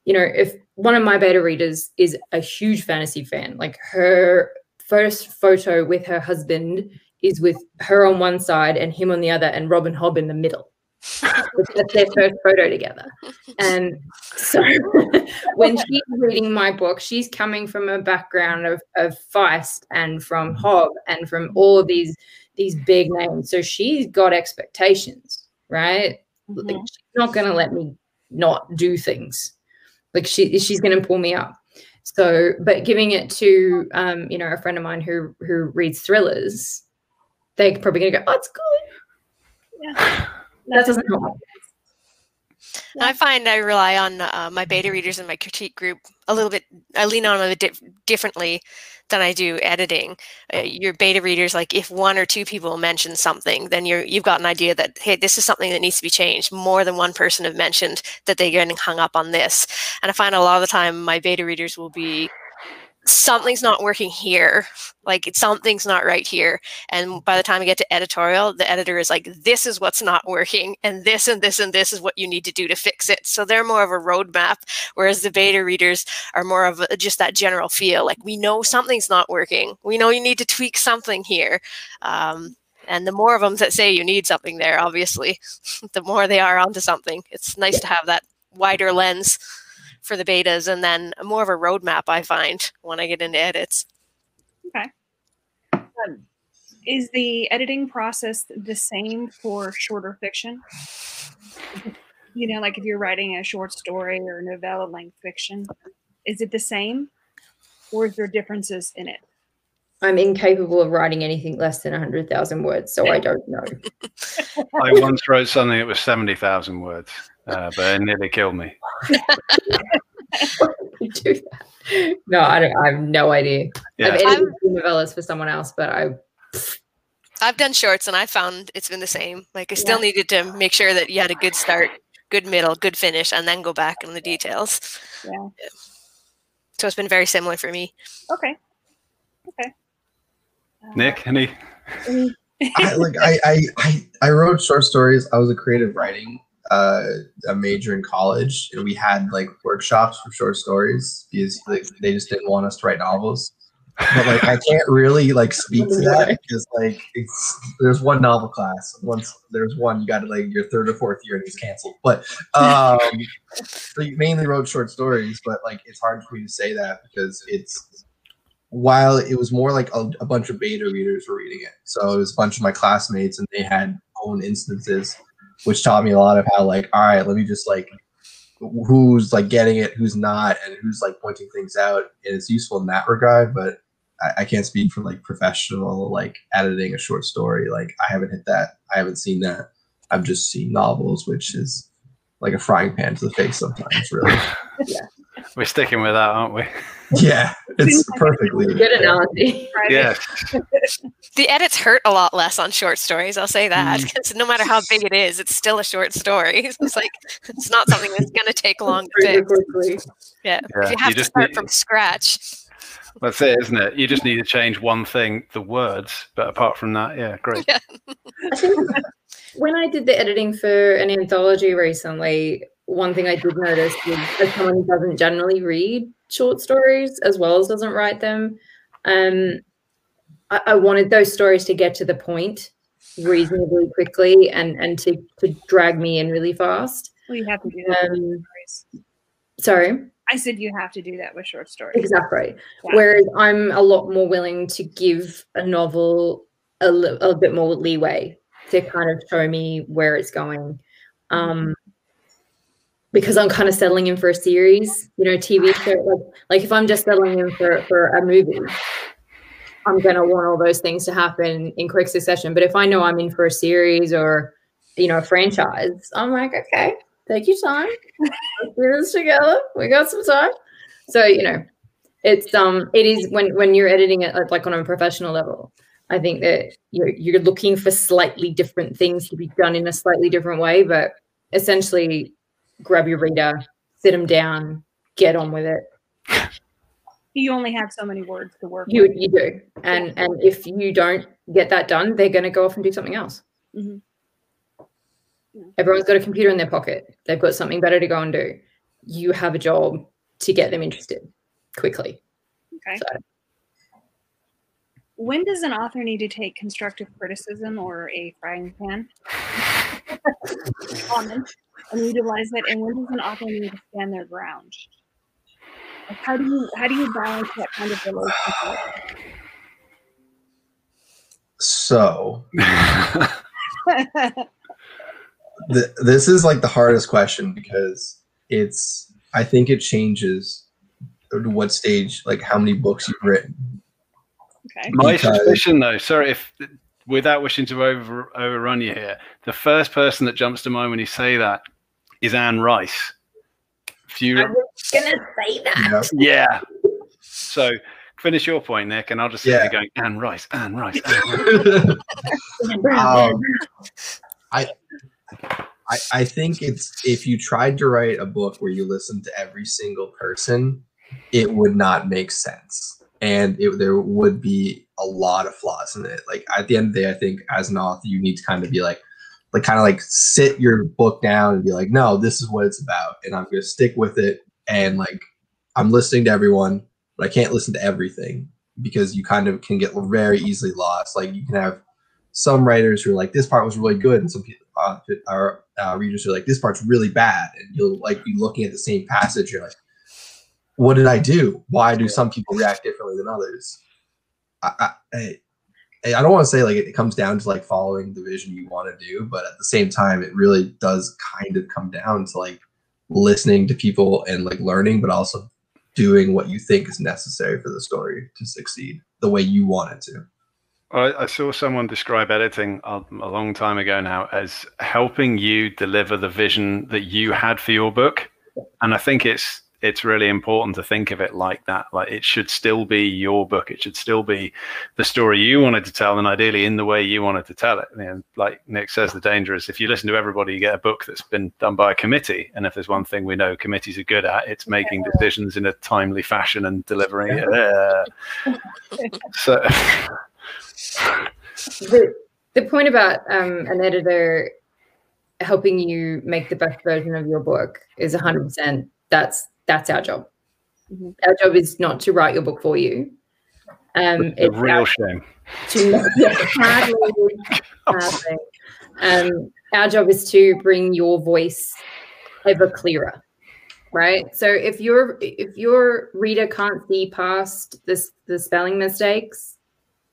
Speaker 4: you know, if one of my beta readers is a huge fantasy fan, like her first photo with her husband is with her on one side and him on the other, and Robin Hobb in the middle. That's their first photo together. And so [LAUGHS] when [LAUGHS] she's reading my book, she's coming from a background of, of Feist and from Hobb and from all of these these big names. So she's got expectations, right? Like,
Speaker 1: Mhm.
Speaker 4: she's not gonna let me not do things. Like she she's gonna pull me up. So, but giving it to um, you know, a friend of mine who who reads thrillers, they're probably gonna go, Oh, it's good.
Speaker 1: Yeah.
Speaker 4: That doesn't help.
Speaker 5: And I find I rely on uh, my beta readers in my critique group a little bit. I lean on them a bit differently than I do editing. Uh, your beta readers, like if one or two people mention something, then you're you've got an idea that hey, this is something that needs to be changed. More than one person have mentioned that they're getting hung up on this, and I find a lot of the time my beta readers will be something's not working here. Like something's not right here. And by the time I get to editorial the editor is like this is what's not working and this and this and this is what you need to do to fix it. So they're more of a roadmap whereas the beta readers are more of a, just that general feel like we know something's not working. We know you need to tweak something here. Um, and the more of them that say you need something there obviously [LAUGHS] the more they are onto something. It's nice to have that wider lens for the betas and then more of a roadmap i find when i get into edits
Speaker 1: Um, is the editing process the same for shorter fiction? You know, like if you're writing a short story or novella length fiction, is it the same, or is there differences in it?
Speaker 4: I'm incapable of writing anything less than 100,000 words, so I don't know. [LAUGHS]
Speaker 2: I once wrote something that was 70,000 words, uh, but it nearly killed me. [LAUGHS]
Speaker 4: Do that. No, I don't. I have no idea.
Speaker 2: Yeah.
Speaker 4: I've edited two novellas for someone else, but I
Speaker 5: I've done shorts and I found it's been the same. Like I still needed to make sure that you had a good start, good middle, good finish, and then go back on the details.
Speaker 1: Yeah.
Speaker 5: So it's been very similar for me.
Speaker 1: Okay. Okay. Uh,
Speaker 2: Nick, any?
Speaker 1: any-
Speaker 3: I, like I, I I I wrote short stories. I was a creative writing uh, a major in college, and we had like workshops for short stories because like, they just didn't want us to write novels. But like I can't really like speak to that [LAUGHS] because like it's there's one novel class. Once there's one, you got to like your third or fourth year and it's canceled. But um, [LAUGHS] so you mainly wrote short stories, but like it's hard for me to say that because it's while it was more like a, a bunch of beta readers were reading it. So it was a bunch of my classmates and they had own instances, which taught me a lot of how like, all right, let me just like who's like getting it, who's not, and who's like pointing things out. And it's useful in that regard, but I, I can't speak for like professional like editing a short story. Like I haven't hit that. I haven't seen that. I've just seen novels, which is like a frying pan to the face sometimes, really. [LAUGHS]
Speaker 2: We're sticking with that, aren't we? [LAUGHS]
Speaker 3: yeah, it's perfectly
Speaker 4: good analogy.
Speaker 1: private-
Speaker 2: Yes. [LAUGHS]
Speaker 5: The edits hurt a lot less on short stories. I'll say that
Speaker 2: Mm.
Speaker 5: because no matter how big it is, it's still a short story. [LAUGHS] It's like it's not something that's going to take long to fix.
Speaker 4: quickly.
Speaker 5: Yeah,
Speaker 2: Yeah,
Speaker 5: you have
Speaker 2: you
Speaker 5: to
Speaker 2: just
Speaker 5: start
Speaker 2: need-
Speaker 5: from scratch.
Speaker 2: That's it, isn't it? You just need to change one thing, the words. But apart from that, yeah, great.
Speaker 4: I think when I did the editing for an anthology recently, one thing I did notice was as someone who doesn't generally read short stories as well as doesn't write them, um, I, I wanted those stories to get to the point reasonably quickly and and to to drag me in really fast.
Speaker 1: Well, you have to do that.
Speaker 4: Um,
Speaker 1: stories.
Speaker 4: sorry.
Speaker 1: I said you have to do that with short stories.
Speaker 4: Exactly.
Speaker 1: Yeah.
Speaker 4: Whereas I'm a lot more willing to give a novel a, li- a bit more leeway to kind of show me where it's going. Um, because I'm kind of settling in for a series, you know, TV show. Like, like if I'm just settling in for, for a movie, I'm going to want all those things to happen in quick succession. But if I know I'm in for a series or, you know, a franchise, I'm like, okay, take your time. Let's do this together. We got some time. So, you know, it's um it is when when you're editing it like on a professional level i think that you're you're looking for slightly different things to be done in a slightly different way but essentially grab your reader sit them down get on with it.
Speaker 1: You only have so many words to work
Speaker 4: you
Speaker 1: with.
Speaker 4: you do. And and if you don't get that done they're going to go off and do something else.
Speaker 1: Mhm.
Speaker 4: everyone's got a computer in their pocket. They've got something better to go and do. You have a job to get them interested quickly.
Speaker 1: Okay.
Speaker 4: so
Speaker 1: When does an author need to take constructive criticism or a frying pan comment and utilize it? And when does an author need to stand their ground? Like how do you how do you balance that kind of relationship?
Speaker 3: So th- this is like the hardest question because it's I think it changes to what stage, like how many books you've written.
Speaker 1: okay.
Speaker 2: My
Speaker 3: Because-
Speaker 2: suspicion, though, sorry if without wishing to over overrun you here, the first person that jumps to mind when you say that is Anne Rice. If you,
Speaker 4: i was going to say that
Speaker 3: You
Speaker 2: yeah. So finish your point, Nick, and I'll just sit
Speaker 3: Yeah.
Speaker 2: there going Anne Rice, Anne Rice. Anne Rice. [LAUGHS]
Speaker 3: um, I, I I think it's if you tried to write a book where you listen to every single person, it would not make sense, and it, there would be a lot of flaws in it. Like at the end of the day, I think as an author, you need to kind of be like, like kind of like sit your book down and be like, no, this is what it's about, and I'm to stick with it, and like I'm listening to everyone, but I can't listen to everything because you kind of can get very easily lost. Like you can have some writers who are like, this part was really good, and some people, uh, our uh, readers who are like, this part's really bad, and you'll like be looking at the same passage. You're like, what did I do? Why do some people react differently than others? I, I, I, don't want to say like it, it comes down to like following the vision you want to do, but at the same time, it really does kind of come down to like listening to people and like learning, but also doing what you think is necessary for the story to succeed the way you want it to.
Speaker 2: I, I saw someone describe editing a, a long time ago now as helping you deliver the vision that you had for your book, and I think it's it's really important to think of it like that. Like it should still be your book. It should still be the story you wanted to tell, and ideally in the way you wanted to tell it. You know, like Nick says, the danger is if you listen to everybody, you get a book that's been done by a committee. And if there's one thing we know committees are good at, it's making decisions in a timely fashion and delivering it. [LAUGHS] Uh, so. [LAUGHS]
Speaker 4: the, the point about um, an editor helping you make the best version of your book is 100% that's that's our job
Speaker 1: Mhm.
Speaker 4: our job is not to write your book for you um it's
Speaker 2: a
Speaker 4: real
Speaker 2: shame.
Speaker 4: to, yeah, hardly, hardly. Um, our job is to bring your voice ever clearer right so if your if your reader can't see past this the spelling mistakes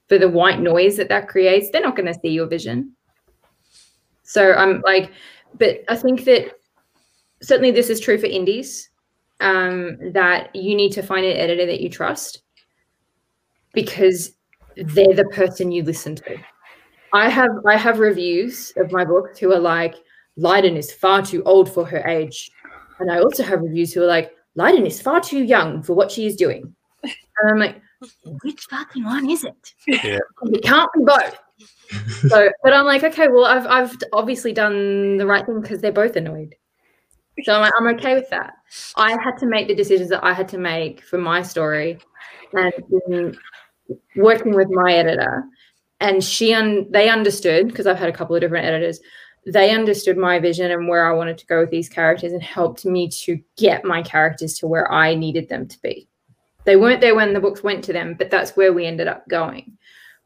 Speaker 4: for the white noise that that creates they're not going to see your vision so i'm like but i think that certainly this is true for indies um, that you need to find an editor that you trust because they're the person you listen to. I have i have reviews of my books who are like Lidan is far too old for her age. And i also have reviews who are like Lidan is far too young for what she is doing. And i'm like which fucking one is it?
Speaker 2: Yeah. [LAUGHS]
Speaker 4: it can't be both. So but i'm like okay well i've i've obviously done the right thing because they're both annoyed. So I'm, like, I'm okay with that i had to make the decisions that i had to make for my story and working with my editor. And she un- they understood because i've had a couple of different editors they understood my vision and where i wanted to go with these characters and helped me to get my characters to where i needed them to be. They weren't there when the books went to them but that's where we ended up going.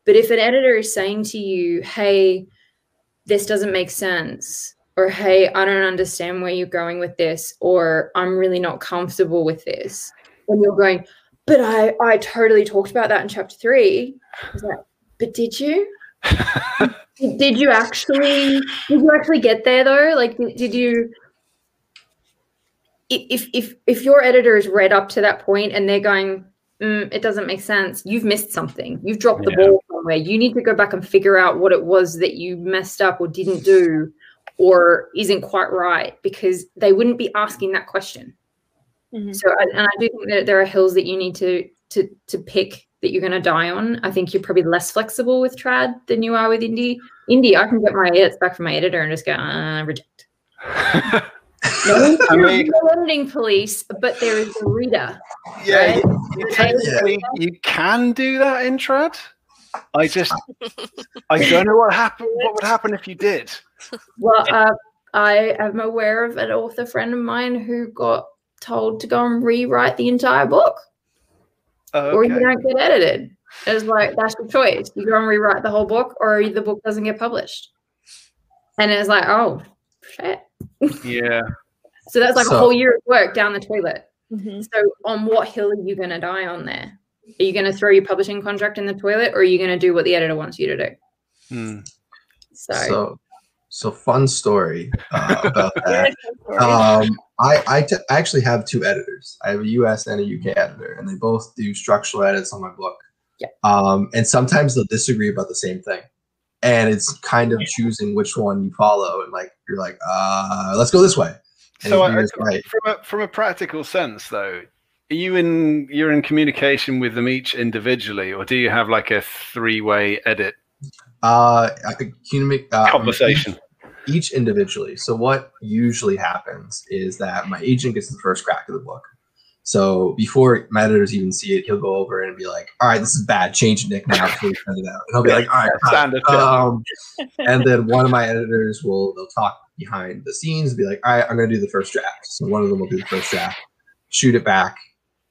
Speaker 4: But if an editor is saying to you, hey, this doesn't make sense or hey i don't understand where you're going with this or i'm really not comfortable with this. And you're going but i i totally talked about that in chapter three. Like, but did you? Did, [LAUGHS] did you actually did you actually get there though? Like did, did you if if if your editor is read up to that point and they're going mm, it doesn't make sense. You've missed something. You've dropped the
Speaker 2: Yeah.
Speaker 4: ball somewhere. You need to go back and figure out what it was that you messed up or didn't do or isn't quite right because they wouldn't be asking that question
Speaker 1: Mhm.
Speaker 4: so and i do think that there are hills that you need to to to pick that you're going to die on i think you're probably less flexible with trad than you are with indie indie i can get my edits back from my editor and just go uh, reject [LAUGHS] no,
Speaker 2: I mean-
Speaker 4: no editing police but there is a reader
Speaker 2: yeah,
Speaker 4: Right?
Speaker 2: you, you technically you can do that in trad. I just I don't know what happened. What would happen if you did?
Speaker 4: Well, uh, I am aware of an author friend of mine who got told to go and rewrite the entire book, or you don't get edited. It's like that's your choice. You go and rewrite the whole book, or the book doesn't get published. And it's like, oh shit.
Speaker 2: Yeah.
Speaker 4: So that's like a whole year of work down the toilet.
Speaker 1: Mhm.
Speaker 4: So on what hill are you going to die on there? Are you going to throw your publishing contract in the toilet, or are you going to do what the editor wants you to do?
Speaker 2: Hmm.
Speaker 4: So,
Speaker 3: So, so fun story uh, about [LAUGHS] that.
Speaker 1: Yeah,
Speaker 3: um, I, I, t- I actually have two editors. I have a US and a UK editor, and they both do structural edits on my book.
Speaker 4: Yeah.
Speaker 3: Um, and sometimes they'll disagree about the same thing. And it's kind of choosing which one you follow. And like, you're like, uh, let's go this way. And
Speaker 2: So
Speaker 3: if
Speaker 2: I,
Speaker 3: right.
Speaker 2: from a from a practical sense, though, are you in you're in communication with them each individually, or do you have like a three way edit
Speaker 3: Uh, I could communicate, uh,
Speaker 2: conversation?
Speaker 3: each individually. So what usually happens is that my agent gets the first crack of the book. So before my editors even see it, he'll go over and be like, "All right, this is bad. Change it, Nick, now before you send it out." And I'll be like, "All right.
Speaker 2: Standard.
Speaker 3: um, [LAUGHS] and then one of my editors will they'll talk behind the scenes, and be like, "All right, I'm gonna do the first draft." So one of them will do the first draft, shoot it back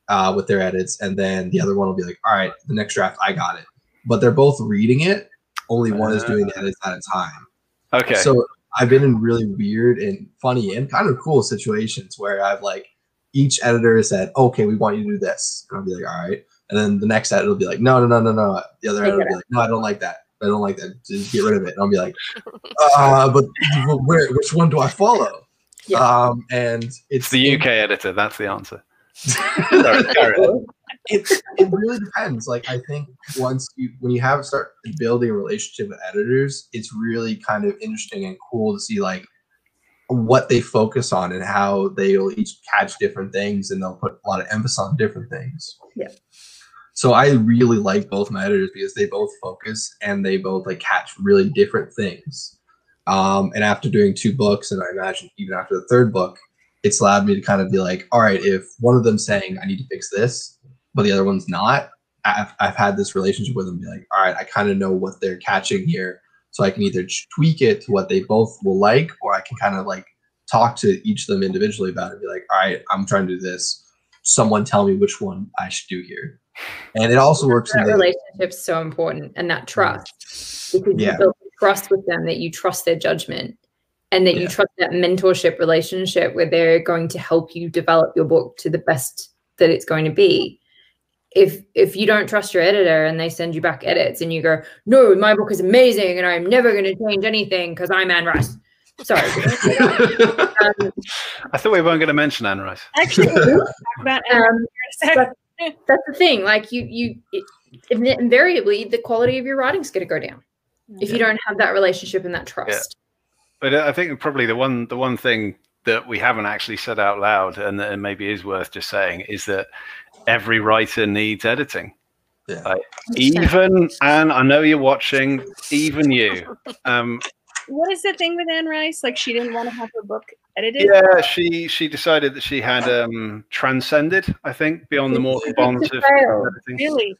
Speaker 3: uh, with their edits, and then the other one will be like, "All right, the next draft, I got it." But they're both reading it. Only one is doing the edits at a time.
Speaker 2: okay.
Speaker 3: So I've been in really weird and funny and kind of cool situations where I've like each editor has said, "Okay, we want you to do this," and I'll be like, "All right," and then the next editor will be like, "No, no, no, no, no." The other editor will be like, "No, I don't like that. I don't like that. Just get rid of it." And I'll be like, "Uh, but where? Which one do I follow?"
Speaker 4: Yeah.
Speaker 3: Um, and it's
Speaker 2: it's the UK editor. That's the answer. Sorry,
Speaker 3: it, it really depends. Like I think once you when you have start building a relationship with editors, it's really kind of interesting and cool to see like what they focus on and how they'll each catch different things and they'll put a lot of emphasis on different things.
Speaker 4: Yeah.
Speaker 3: So I really like both my editors because they both focus and they both like catch really different things. Um, and after doing two books, and I imagine even after the third book, it's allowed me to kind of be like, all right, if one of them's saying I need to fix this, but the other one's not, I've, I've had this relationship with them be like, all right, I kind of know what they're catching here. So I can either tweak it to what they both will like, or I can kind of like talk to each of them individually about it and be like, all right, I'm trying to do this. Someone tell me which one I should do here. And it also works in
Speaker 4: that
Speaker 3: the
Speaker 4: relationship's so important and that trust because
Speaker 3: Yeah.
Speaker 4: you build trust with them that you trust their judgment and that you trust that mentorship relationship where they're going to help you develop your book to the best that it's going to be. If if you don't trust your editor and they send you back edits and you go no my book is amazing and i'm never going to change anything because i'm anne rice. Sorry. [LAUGHS] Um,
Speaker 2: I thought we weren't going to mention Anne Rice.
Speaker 1: Actually, we'll [LAUGHS] about
Speaker 4: um,
Speaker 1: in a sec.
Speaker 4: that's the thing like you you it, invariably the quality of your writing's going to go down if you don't have that relationship and that trust
Speaker 2: But uh, I think probably the one the one thing that we haven't actually said out loud, and, and maybe is worth just saying, is that every writer needs editing.
Speaker 3: Yeah.
Speaker 2: Like, even and I know you're watching, even you. Um,
Speaker 1: What is the thing with Anne Rice? Like she didn't want to have her book edited.
Speaker 2: yeah, she she decided that she had um, transcended. I think beyond the mortal bonds of
Speaker 4: Fail.
Speaker 2: editing.
Speaker 1: Really?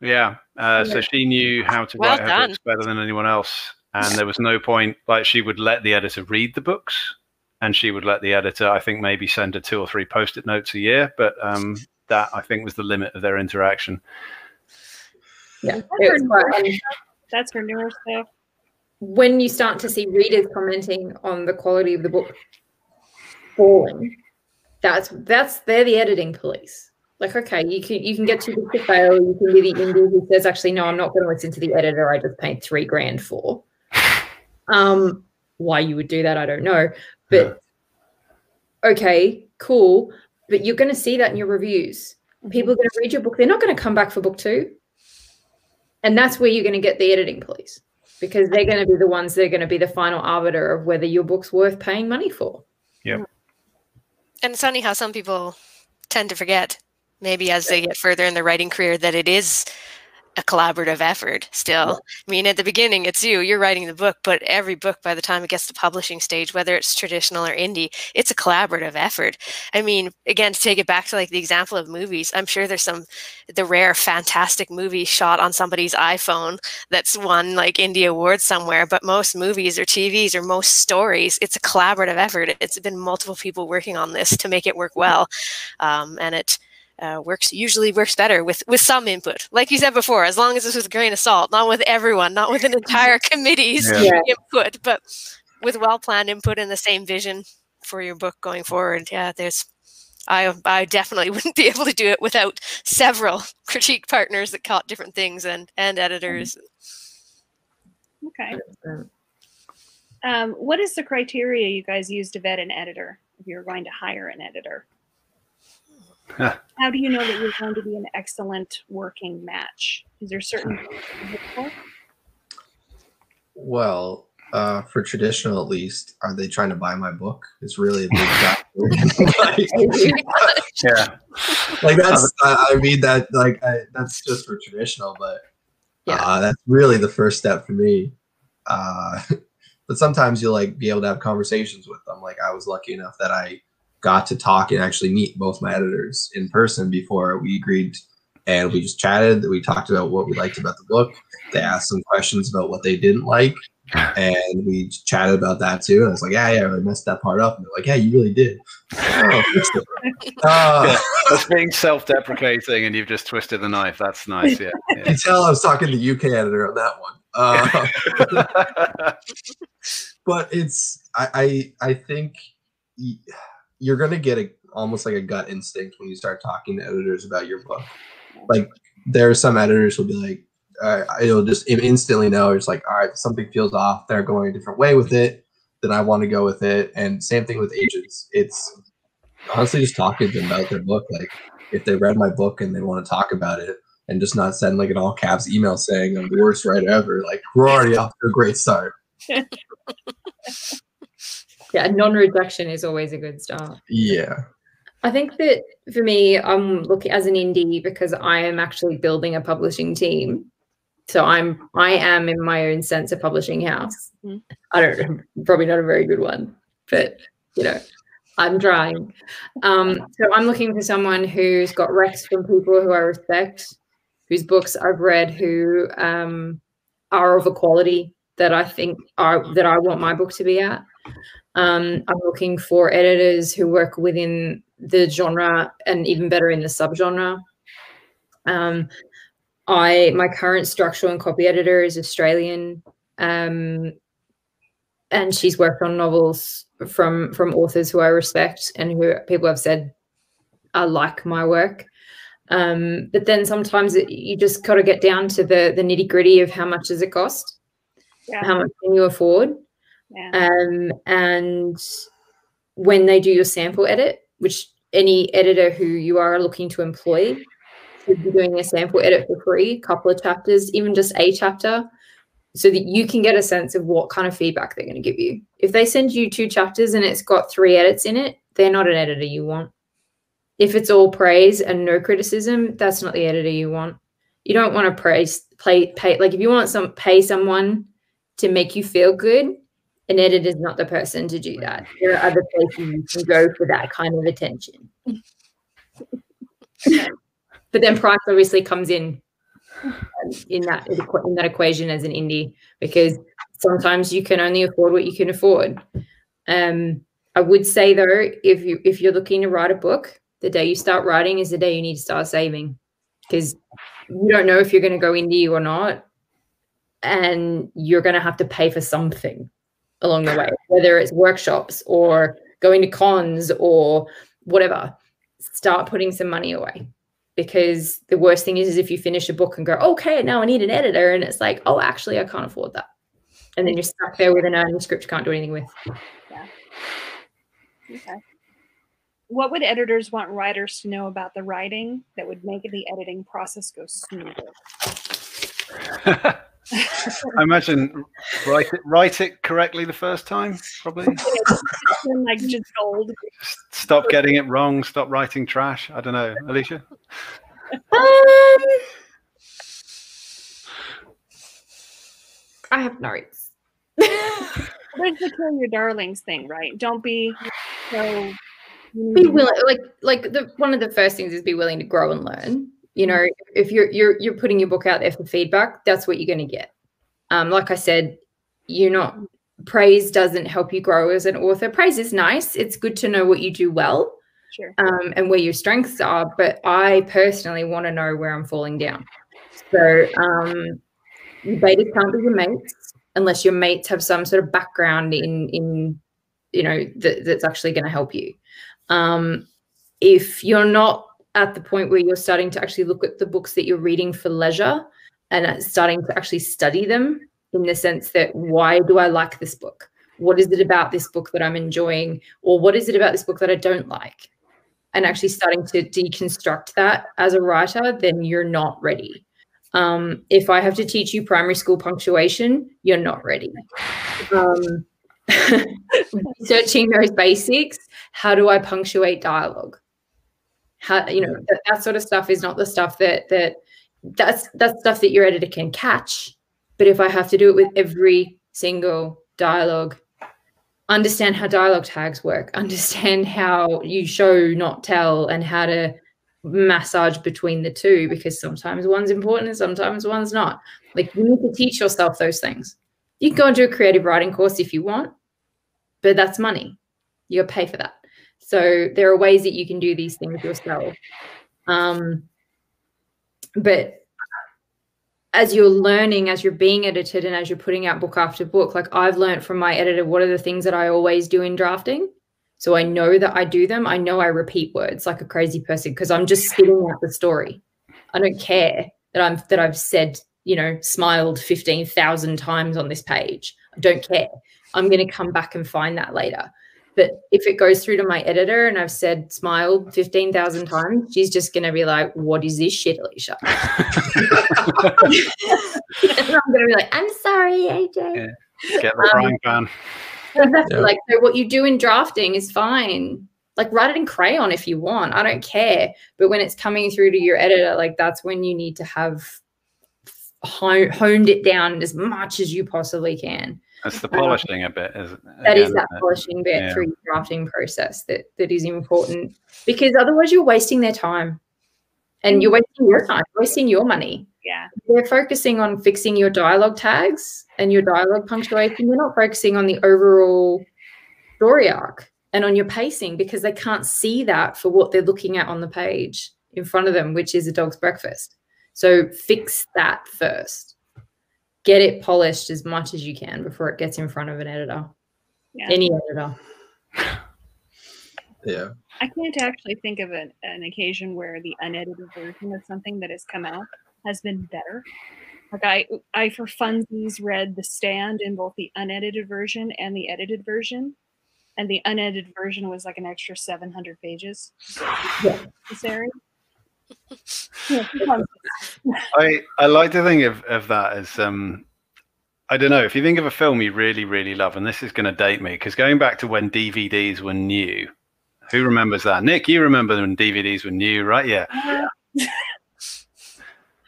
Speaker 2: Yeah. Uh, so she knew how to
Speaker 5: Well
Speaker 2: write her
Speaker 5: done.
Speaker 2: books better than anyone else. And there was no point, like, she would let the editor read the books and she would let the editor, I think, maybe send her two or three post it notes a year. But um, that, I think, was the limit of their interaction.
Speaker 4: Yeah,
Speaker 1: That's her newer stuff. That's her newer stuff.
Speaker 4: when you start to see readers commenting on the quality of the book falling, that's that's they're the editing police. Like, okay, you can you can get too big to fail. You can be the indie who says, actually, no, I'm not going to listen to the editor I just paid three grand for. Um, why you would do that, I don't know. But yeah. okay, cool. But you're going to see that in your reviews. People are going to read your book. They're not going to come back for book two. And that's where you're going to get the editing police because they're going to be the ones that are going to be the final arbiter of whether your book's worth paying money for.
Speaker 2: Yeah.
Speaker 5: And it's funny how some people tend to forget, maybe as they get further in their writing career, that it is a collaborative effort still. Yeah. I mean, at the beginning, it's you, you're writing the book, but every book by the time it gets to publishing stage, whether it's traditional or indie, it's a collaborative effort. I mean, again, to take it back to like the example of movies, I'm sure there's some, the rare fantastic movie shot on somebody's iPhone that's won like indie awards somewhere, but most movies or TVs or most stories, it's a collaborative effort. It's been multiple people working on this to make it work well. Um, and it, uh, works usually works better with with some input. Like you said before, as long as it's with a grain of salt, not with everyone, not with an entire [LAUGHS] committee's yeah. input, but with well planned input and the same vision for your book going forward. Yeah, there's. I I definitely [LAUGHS] wouldn't be able to do it without several [LAUGHS] critique partners that caught different things and and editors.
Speaker 1: Okay. Um, what is the criteria you guys use to vet an editor if you're going to hire an editor? [LAUGHS] How do you know that you're going to be an excellent working match? Is there certain
Speaker 3: Well, uh, for traditional at least, are they trying to buy my book? It's really a big
Speaker 2: like, [LAUGHS] yeah, [LAUGHS]
Speaker 3: like that's I mean that like I, that's just for traditional, but yeah, uh, that's really the first step for me. Uh, but sometimes you'll like be able to have conversations with them. Like I was lucky enough that I got to talk and actually meet both my editors in person before we agreed. And we just chatted we talked about what we liked about the book. They asked some questions about what they didn't like. [LAUGHS] And we chatted about that too. And i was like yeah yeah i messed that part up. And they're like yeah you really did. [LAUGHS] Oh,
Speaker 2: uh, that's being self-deprecating and you've just twisted the knife. That's nice yeah, yeah. [LAUGHS]
Speaker 3: you can tell i was talking to the uk editor on that one. Uh, but it's I, I i think you're gonna get a almost like a gut instinct when you start talking to editors about your book. Like there are some editors who'll be like, uh, it'll just instantly know it's like, all right, something feels off. They're going a different way with it. Then I want to go with it. And same thing with agents. It's honestly just talking to them about their book. Like if they read my book and they want to talk about it, and just not send like an all caps email saying I'm the worst writer ever. Like we're already off to a great start. [LAUGHS]
Speaker 4: yeah, non-rejection is always a good start.
Speaker 3: Yeah.
Speaker 4: I think that for me, I'm looking as an indie because I am actually building a publishing team. So I'm I am in my own sense a publishing house. Mm-hmm. I don't probably not a very good one, but you know, I'm trying. Um, so I'm looking for someone who's got recs from people who I respect, whose books I've read, who um, are of a quality that I think are that I want my book to be at. Um, I'm looking for editors who work within the genre and even better in the subgenre. Um, I my current structural and copy editor is Australian, um, and she's worked on novels from from authors who I respect and who people have said I like my work. Um, but then sometimes it, you just got to get down to the the nitty gritty of how much does it cost, yeah. how much can you afford, yeah. Um, and when they do your sample edit, which any editor who you are looking to employ should be doing a sample edit for free, a couple of chapters, even just a chapter, so that you can get a sense of what kind of feedback they're going to give you. If they send you two chapters and it's got three edits in it, they're not an editor you want. If it's all praise and no criticism, that's not the editor you want. You don't want to praise, play, pay. Like if you want some pay someone to make you feel good, an editor is not the person to do that. There are other places you can go for that kind of attention. [LAUGHS] but then price obviously comes in in that in that equation as an indie because sometimes you can only afford what you can afford. Um, I would say though, if you if you're looking to write a book, the day you start writing is the day you need to start saving because you don't know if you're going to go indie or not and you're going to have to pay for something along the way, whether it's workshops or going to cons or whatever. Start putting some money away because the worst thing is, is if you finish a book and go, okay, now I need an editor, and it's like, oh, actually, I can't afford that, and then you're stuck there with an manuscript you can't do anything with.
Speaker 1: Yeah. Okay. What would editors want writers to know about the writing that would make the editing process go smoother? [LAUGHS]
Speaker 2: I imagine write it write it correctly the first time, probably. [LAUGHS]
Speaker 1: like just gold.
Speaker 2: Stop getting it wrong. Stop writing trash. I don't know, Alicia.
Speaker 4: Um, I have notes.
Speaker 1: There's [LAUGHS] the kill your darlings thing, right? Don't be so.
Speaker 4: be willing, like like the one of the first things is be willing to grow and learn. You know, if you're you're you're putting your book out there for feedback, that's what you're going to get. Um, like I said, you're not praise doesn't help you grow as an author. Praise is nice. It's good to know what you do well.
Speaker 1: Sure.
Speaker 4: um, and where your strengths are. But I personally want to know where I'm falling down. So um, betas can't be your mates unless your mates have some sort of background in in you know that, that's actually going to help you. Um, if you're not at the point where you're starting to actually look at the books that you're reading for leisure and starting to actually study them in the sense that why do I like this book? What is it about this book that I'm enjoying? Or what is it about this book that I don't like? and actually starting to deconstruct that as a writer, then you're not ready. Um, if I have to teach you primary school punctuation, you're not ready. Um, [LAUGHS] searching those basics, how do I punctuate dialogue? How you know that, that sort of stuff is not the stuff that that that's that's stuff that your editor can catch. But if I have to do it with every single dialogue understand how dialogue tags work, [LAUGHS] understand how you show, not tell, and how to massage between the two because sometimes one's important and sometimes one's not. Like you need to teach yourself those things. You can go and do a creative writing course if you want, but that's money. You got to pay for that. So there are ways that you can do these things yourself. Um, but as you're learning, as you're being edited, and as you're putting out book after book, like I've learned from my editor, what are the things that I always do in drafting? So I know that I do them. I know I repeat words like a crazy person because I'm just spitting out the story. I don't care that I'm that I've said, you know, smiled 15,000 times on this page. I don't care. I'm going to come back and find that later. But if it goes through to my editor and I've said smile 15,000 times, she's just going to be like, what is this shit, Alicia? [LAUGHS] and I'm going to be like, I'm sorry, AJ.
Speaker 2: Yeah. Get the um, frying pan.
Speaker 4: Exactly. Yeah. Like, so what you do in drafting is fine. Like, write it in crayon if you want. I don't care. But when it's coming through to your editor, like, that's when you need to have honed it down as much as you possibly can.
Speaker 2: That's the [LAUGHS] polishing a bit. isn't
Speaker 4: that is that polishing bit yeah. through the drafting process that that is important because otherwise you're wasting their time, and you're mm. wasting your time, wasting your money.
Speaker 1: Yeah,
Speaker 4: they're focusing on fixing your dialogue tags and your dialogue punctuation. They're not focusing on the overall story arc and on your pacing because they can't see that for what they're looking at on the page in front of them, which is a dog's breakfast. So fix that first get it polished as much as you can before it gets in front of an editor. Yeah. Any editor. [LAUGHS]
Speaker 3: Yeah.
Speaker 1: I can't actually think of an, an occasion where the unedited version of something that has come out has been better. Like I, I for funsies read The Stand in both the unedited version and the edited version, and the unedited version was like an extra seven hundred pages yeah. necessary. [LAUGHS]
Speaker 2: I I like to think of, of that as um I don't know if you think of a film you really really love, and this is going to date me because going back to when DVDs were new, who remembers that? Nick, you remember when DVDs were new, right? Yeah.
Speaker 4: Yeah, [LAUGHS]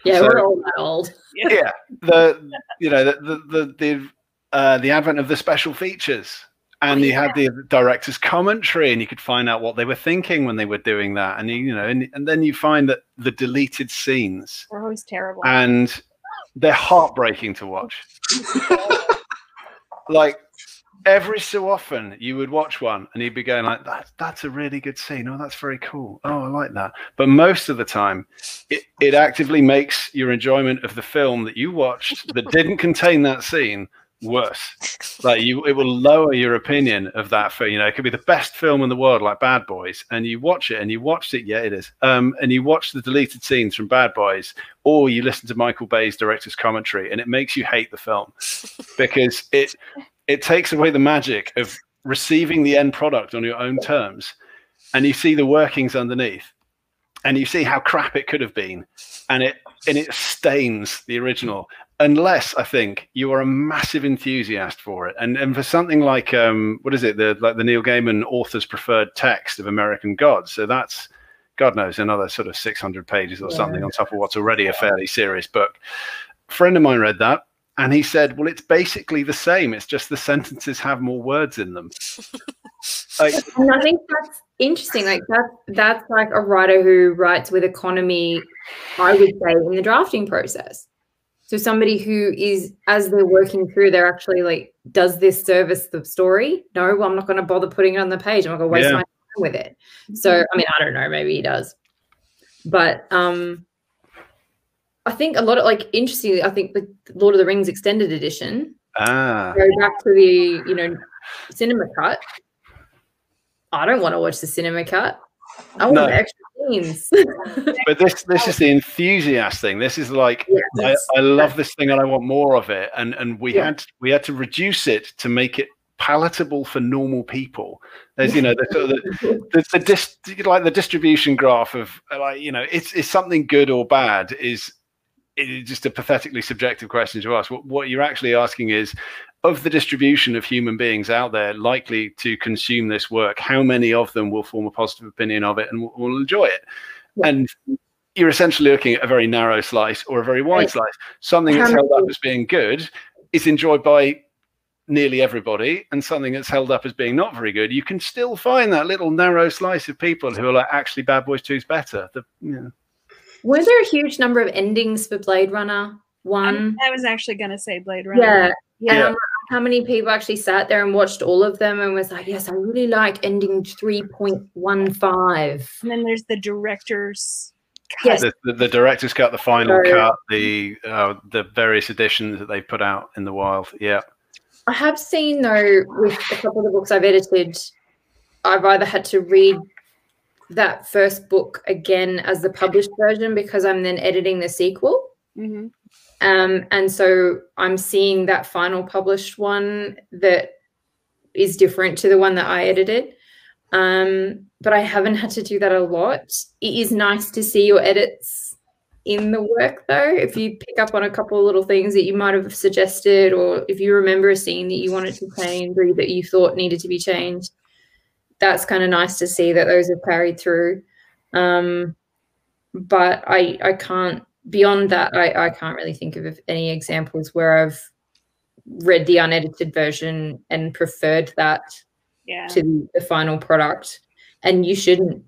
Speaker 4: yeah so, we're all that old.
Speaker 2: Yeah, the you know the the the the, uh, the advent of the special features and you had the director's commentary and you could find out what they were thinking when they were doing that. And you, know and, and then you find that the deleted scenes
Speaker 1: are always terrible.
Speaker 2: and they're heartbreaking to watch. [LAUGHS] Like every so often you would watch one and you'd be going like that that's a really good scene. Oh that's very cool. Oh i like that. But most of the time it, it actively makes your enjoyment of the film that you watched that didn't contain that scene worse. Like you it will lower your opinion of that film. You know it could be the best film in the world like bad boys and you watch it and you watched it yeah it is um and you watch the deleted scenes from bad boys or you listen to michael bay's director's commentary and it makes you hate the film. Because it it takes away the magic of receiving the end product on your own terms and you see the workings underneath and you see how crap it could have been and it and it stains the original unless i think you are a massive enthusiast for it and and for something like um what is it the like the neil gaiman author's preferred text of american gods so that's god knows another sort of 600 pages or
Speaker 3: Yeah.
Speaker 2: something on top of what's already a fairly serious book a friend of mine read that and he said well it's basically the same it's just the sentences have more words in them [LAUGHS] like,
Speaker 4: And I think that's interesting. Like that that's like a writer who writes with economy, I would say, in the drafting process. So somebody who is, as they're working through, they're actually like, does this service the story? No, well, I'm not going to bother putting it on the page. I'm not going to waste
Speaker 2: Yeah.
Speaker 4: my time with it. So I mean, I don't know, maybe he does. But um I think a lot of like interestingly, I think the Lord of the Rings extended edition
Speaker 2: ah
Speaker 4: go back to the you know cinema cut. I don't want to watch the cinema cut. I want
Speaker 2: No.
Speaker 4: the extra scenes. [LAUGHS]
Speaker 2: but this this is the enthusiast thing this is like I,
Speaker 4: Yes.
Speaker 2: I love this thing and I want more of it. And and we
Speaker 4: Yeah.
Speaker 2: had we had to reduce it to make it palatable for normal people. There's you know the sort of the, the, the dis, like the distribution graph of like you know it's it's something good or bad is it is just a pathetically subjective question to ask. What what you're actually asking is of the distribution of human beings out there likely to consume this work, how many of them will form a positive opinion of it and will, will enjoy it?
Speaker 4: Yeah.
Speaker 2: And you're essentially looking at a very narrow slice or a very wide
Speaker 4: Right.
Speaker 2: slice. Something that's held up as being good is enjoyed by nearly everybody, and something that's held up as being not very good, you can still find that little narrow slice of people who are like, actually, Bad Boys 2 is better. The, you know.
Speaker 4: Were there a huge number of endings for Blade Runner One?
Speaker 1: I was actually going to say Blade Runner.
Speaker 4: Yeah.
Speaker 1: Yeah.
Speaker 4: And I'm like, how many people actually sat there and watched all of them and was like, yes, I really like ending 3.15.
Speaker 1: And then there's the director's cut.
Speaker 4: Yes.
Speaker 2: the, the, the director's cut, the final
Speaker 4: Sorry.
Speaker 2: cut, the uh, the various editions that they put out in the wild. Yeah.
Speaker 4: I have seen though with a couple of the books I've edited, I've either had to read that first book again as the published version because I'm then editing the sequel.
Speaker 1: Mhm.
Speaker 4: Um, and so I'm seeing that final published one that is different to the one that I edited. Um, but I haven't had to do that a lot. It is nice to see your edits in the work though. If you pick up on a couple of little things that you might have suggested, or if you remember a scene that you wanted to change or that you thought needed to be changed, that's kind of nice to see that those have carried through. Um, but I I can't beyond that I, I can't really think of any examples where I've read the unedited version and preferred that
Speaker 1: Yeah.
Speaker 4: to the final product. And you shouldn't.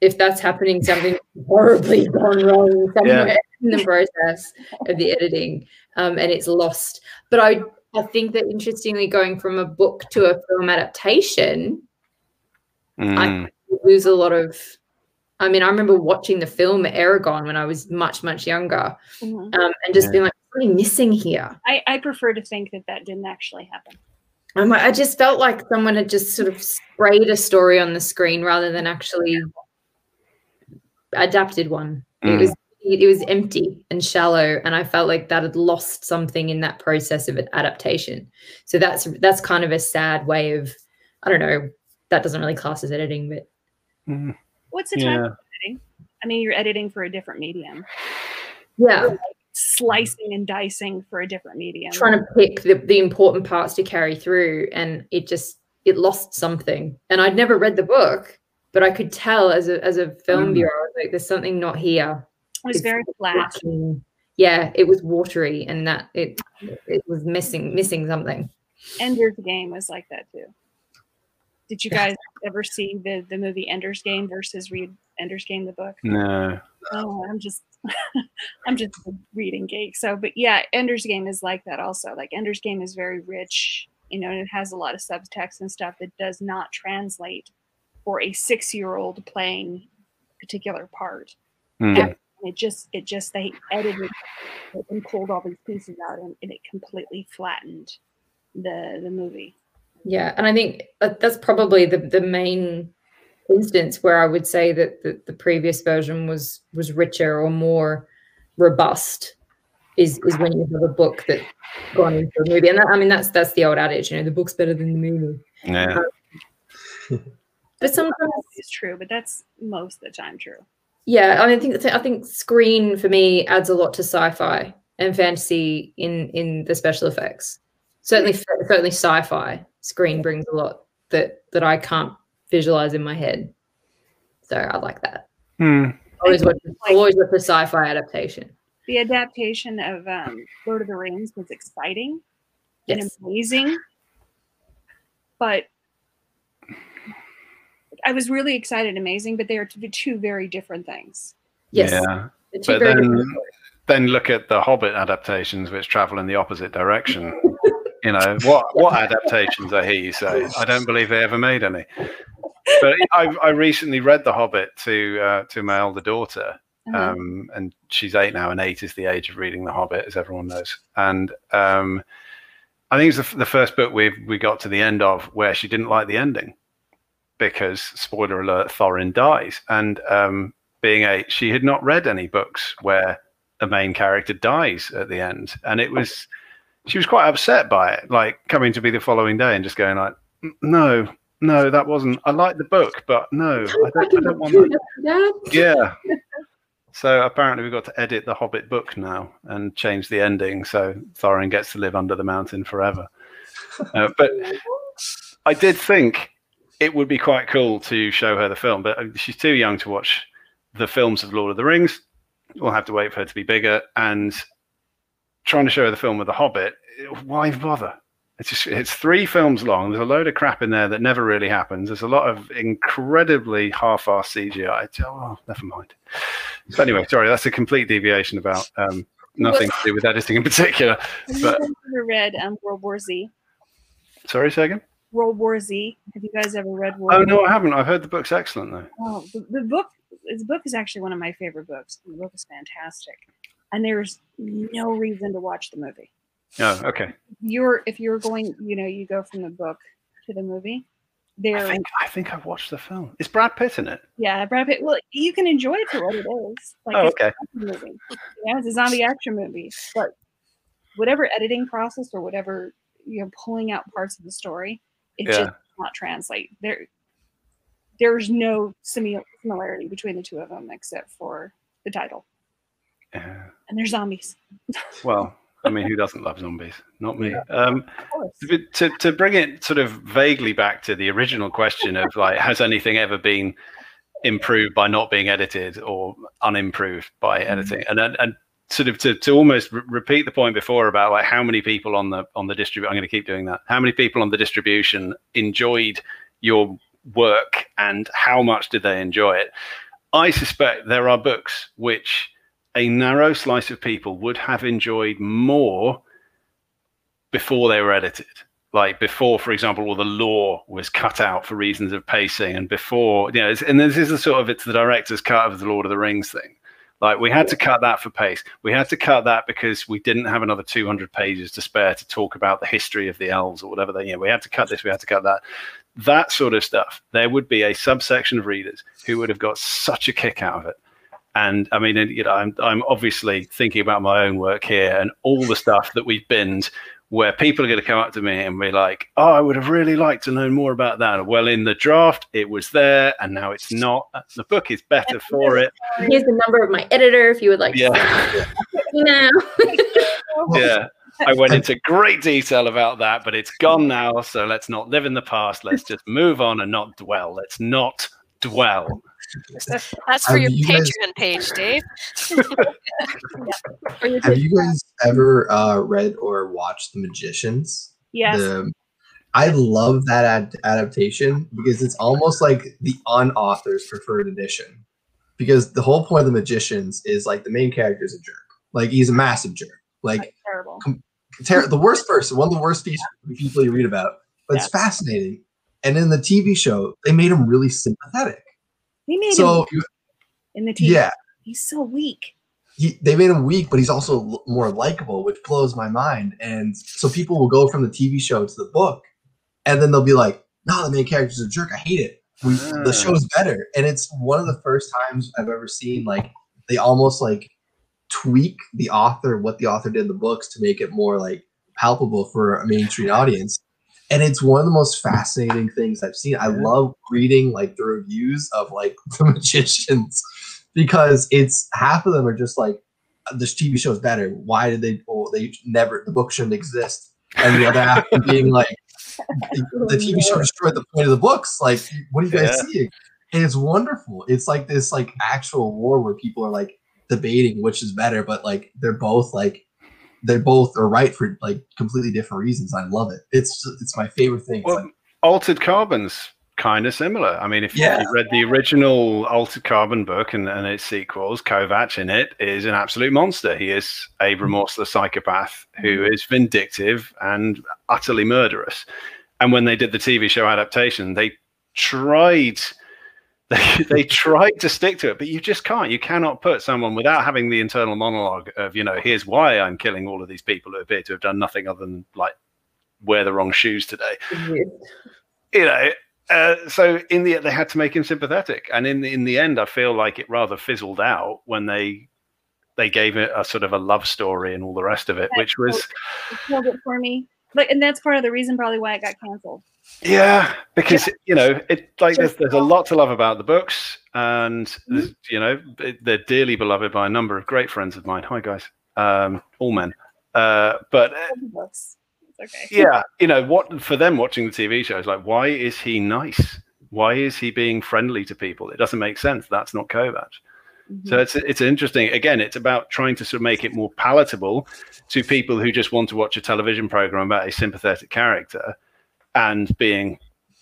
Speaker 4: If that's happening, something horribly gone wrong somewhere in the process of the editing, um, and it's lost. But I, I think that interestingly, going from a book to a film adaptation,
Speaker 2: Mm.
Speaker 4: you lose a lot of. I mean, I remember watching the film Eragon when I was much, much younger,
Speaker 1: Mhm.
Speaker 4: um, and just
Speaker 2: Yeah.
Speaker 4: being like, "What's really missing here?"
Speaker 1: I, I prefer to think that that didn't actually happen.
Speaker 4: I'm like, I just felt like someone had just sort of sprayed a story on the screen rather than actually adapted one. It
Speaker 2: Mm.
Speaker 4: was it was empty and shallow, and I felt like that had lost something in that process of adaptation. So that's that's kind of a sad way of I don't know. That doesn't really class as editing, but
Speaker 2: Mm.
Speaker 1: What's the time
Speaker 2: Yeah.
Speaker 1: of editing? I mean, you're editing for a different medium,
Speaker 4: yeah,
Speaker 1: slicing and dicing for a different medium.
Speaker 4: trying to pick the, the important parts to carry through, and it just it lost something. And I'd never read the book, but I could tell as a as a film
Speaker 2: Mm.
Speaker 4: viewer, like, there's something not here.
Speaker 1: it was
Speaker 4: it's
Speaker 1: very flat.
Speaker 4: lacking- Yeah, it was watery, and that it it was missing missing something.
Speaker 1: Ender's Game was like that too. Did you guys ever see the the movie Ender's Game versus read Ender's Game the book?
Speaker 2: No.
Speaker 1: Oh, I'm just [LAUGHS] I'm just reading geek. So, but yeah, Ender's Game is like that also. Like Ender's Game is very rich you know, and it has a lot of subtext and stuff that does not translate for a six-year-old playing a particular part.
Speaker 2: Hmm.
Speaker 1: And it just, it just they edited it and pulled all these pieces out, and, and it completely flattened the the movie.
Speaker 4: Yeah, and I think uh, that's probably the the main instance where I would say that the, the previous version was was richer or more robust. Is is when you have a book that gone into a movie, and that, I mean that's that's the old adage, you know, the book's better than the movie.
Speaker 2: Yeah.
Speaker 4: Um, [LAUGHS] but sometimes
Speaker 1: It's true, but that's most of the time true.
Speaker 4: Yeah, I mean, I think I think screen for me adds a lot to sci-fi and fantasy in in the special effects. Certainly, hmm. certainly sci-fi screen brings a lot that that I can't visualize in my head. So I like that.
Speaker 2: Hmm.
Speaker 4: Always watch, always watch the sci-fi adaptation.
Speaker 1: The adaptation of um, Lord of the Rings was exciting and amazing, but I was really excited, and amazing, but they are two very different things.
Speaker 4: yes.
Speaker 2: Yeah.
Speaker 4: The
Speaker 2: But then, then look at the Hobbit adaptations, which travel in the opposite direction. [LAUGHS] you know [LAUGHS] what? What adaptations? I hear you say. I don't believe they ever made any. But I, I recently read the Hobbit to uh, to my elder daughter,
Speaker 1: Uh-huh.
Speaker 2: um, and she's eight now, and eight is the age of reading The Hobbit, as everyone knows. And um, I think it's the, the first book we we got to the end of where she didn't like the ending because, spoiler alert, Thorin dies. And um, being eight, she had not read any books where a main character dies at the end, and it was she was quite upset by it. Like coming to be the following day and just going like, no. No, that wasn't. I like the book, but no, I don't, I don't want that yeah. [LAUGHS] So apparently we've got to edit the Hobbit book now and change the ending so Thorin gets to live under the mountain forever. Uh, but I did think it would be quite cool to show her the film, but uh, she's too young to watch the films of Lord of the Rings. We'll have to wait for her to be bigger. And trying to show her the film of the Hobbit, why bother? It's just it's three films long. There's a load of crap in there that never really happens. There's a lot of incredibly half-assed CGI. Oh, never mind. So anyway, sorry, that's a complete deviation about um, nothing to do with editing in particular.
Speaker 1: Have
Speaker 2: But-
Speaker 1: you ever read um, World War Z?
Speaker 2: Sorry, again.
Speaker 1: World War Z. Have you guys ever read World
Speaker 2: Oh
Speaker 1: War
Speaker 2: no, I haven't. I've heard the book's excellent though.
Speaker 1: Oh, the, the book. The book is actually one of my favorite books. The book is fantastic, and there's no reason to watch the movie.
Speaker 2: Oh, okay.
Speaker 1: You're if you're going, you know, you go from the book to the movie.
Speaker 2: I
Speaker 1: There,
Speaker 2: think I think I've watched the film. Is Brad Pitt in it?
Speaker 1: yeah, Brad Pitt. Well, you can enjoy it for what it is. Like
Speaker 2: Oh,
Speaker 1: it's
Speaker 2: okay.
Speaker 1: a movie. Yeah, it's a zombie action movie. But whatever editing process or whatever you know, pulling out parts of the story, it
Speaker 2: Yeah.
Speaker 1: just does not translate. There, there's no simi- similarity between the two of them except for the title.
Speaker 2: Yeah.
Speaker 1: And they're zombies. [LAUGHS]
Speaker 2: Well, I mean, who doesn't love zombies? Not me. Um, to, to to bring it sort of vaguely back to the original question of like, has anything ever been improved by not being edited or unimproved by editing? And and, and sort of to, to almost re- repeat the point before about like how many people on the on the distribution. I'm going to keep doing that. How many people on the distribution enjoyed your work and how much did they enjoy it? I suspect there are books which a narrow slice of people would have enjoyed more before they were edited. Like before, for example, all the law was cut out for reasons of pacing, and before, you know, and this is the sort of it's the director's cut of the Lord of the Rings thing. Like we had to cut that for pace. We had to cut that because we didn't have another 200 pages to spare to talk about the history of the elves or whatever. They, you know, we had to cut this. We had to cut that. That sort of stuff. There would be a subsection of readers who would have got such a kick out of it. And I mean, you know, I'm I'm obviously thinking about my own work here and all the stuff that we've binned, where people are going to come up to me and be like, "Oh, I would have really liked to know more about that." Well, in the draft, it was there, and now it's not. The book is better for it.
Speaker 4: Here's the number of my editor if you would like
Speaker 2: Yeah,
Speaker 4: now. [LAUGHS]
Speaker 2: yeah. I went into great detail about that, but it's gone now. So let's not live in the past. Let's just move on and not dwell. Let's not dwell.
Speaker 5: That's for
Speaker 3: Have
Speaker 5: your
Speaker 3: you guys-
Speaker 5: Patreon page, Dave. [LAUGHS]
Speaker 1: For your
Speaker 3: Have you guys ever uh, read or watched The Magicians?
Speaker 1: yes.
Speaker 3: The, I love that ad- adaptation because it's almost like the unauthor's preferred edition. Because the whole point of The Magicians is like the main character is a jerk. Like he's a massive jerk. Like
Speaker 1: That's terrible.
Speaker 3: ter- the worst person, one of the worst people you read about. But it's fascinating. And in the TV show, they made him really sympathetic.
Speaker 1: They made
Speaker 3: So
Speaker 1: him in the TV.
Speaker 3: yeah,
Speaker 1: He's so weak.
Speaker 3: he, they made him weak, but he's also more likable, which blows my mind. And so people will go from the TV show to the book, and then they'll be like, "No, the main character's a jerk. I hate it. We,
Speaker 2: Ah.
Speaker 3: The show's better." And it's one of the first times I've ever seen like they almost like tweak the author what the author did in the books to make it more like palpable for a mainstream audience. And it's one of the most fascinating things I've seen. I love reading like the reviews of like [LAUGHS] the magicians because it's half of them are just like uh, this TV show is better. Why did they? Oh, they never. The book shouldn't exist. And the other half being like, [LAUGHS] the TV show destroyed the point of the books. Like, what are you guys
Speaker 2: Yeah.
Speaker 3: seeing? And it's wonderful. It's like this like actual war where people are like debating which is better, but like they're both like they're both are right for like completely different reasons. I love it. It's it's my favorite thing.
Speaker 2: Well,
Speaker 3: like,
Speaker 2: Altered Carbon's kind of similar. I mean, if
Speaker 3: Yeah.
Speaker 2: you read the original Altered Carbon book and, and its sequels, Kovac in it is an absolute monster. He is a mm-hmm. remorseless psychopath who mm-hmm. is vindictive and utterly murderous. And when they did the TV show adaptation, they tried. They, [LAUGHS] they tried to stick to it, but you just can't. You cannot put someone without having the internal monologue of, you know, here's why I'm killing all of these people who appear to have done nothing other than like wear the wrong shoes today you know uh, so in the they had to make him sympathetic and in the in the end i feel like it rather fizzled out when they they gave it a sort of a love story and all the rest of it which was
Speaker 1: It killed it for me. Like, and that's part of the reason probably why it got canceled.
Speaker 2: yeah because you know it like there's, there's a lot to love about the books and there's, you know they're dearly beloved by a number of great friends of mine. Hi guys. Um all men. Uh but uh,
Speaker 1: books. Okay.
Speaker 2: yeah you know what for them watching the tv show shows like why is he nice? Why is he being friendly to people? It doesn't make sense. That's not kovac
Speaker 1: Mhm.
Speaker 2: so it's it's interesting. Again it's about trying to sort of make it more palatable to people who just want to watch a television program about a sympathetic character and being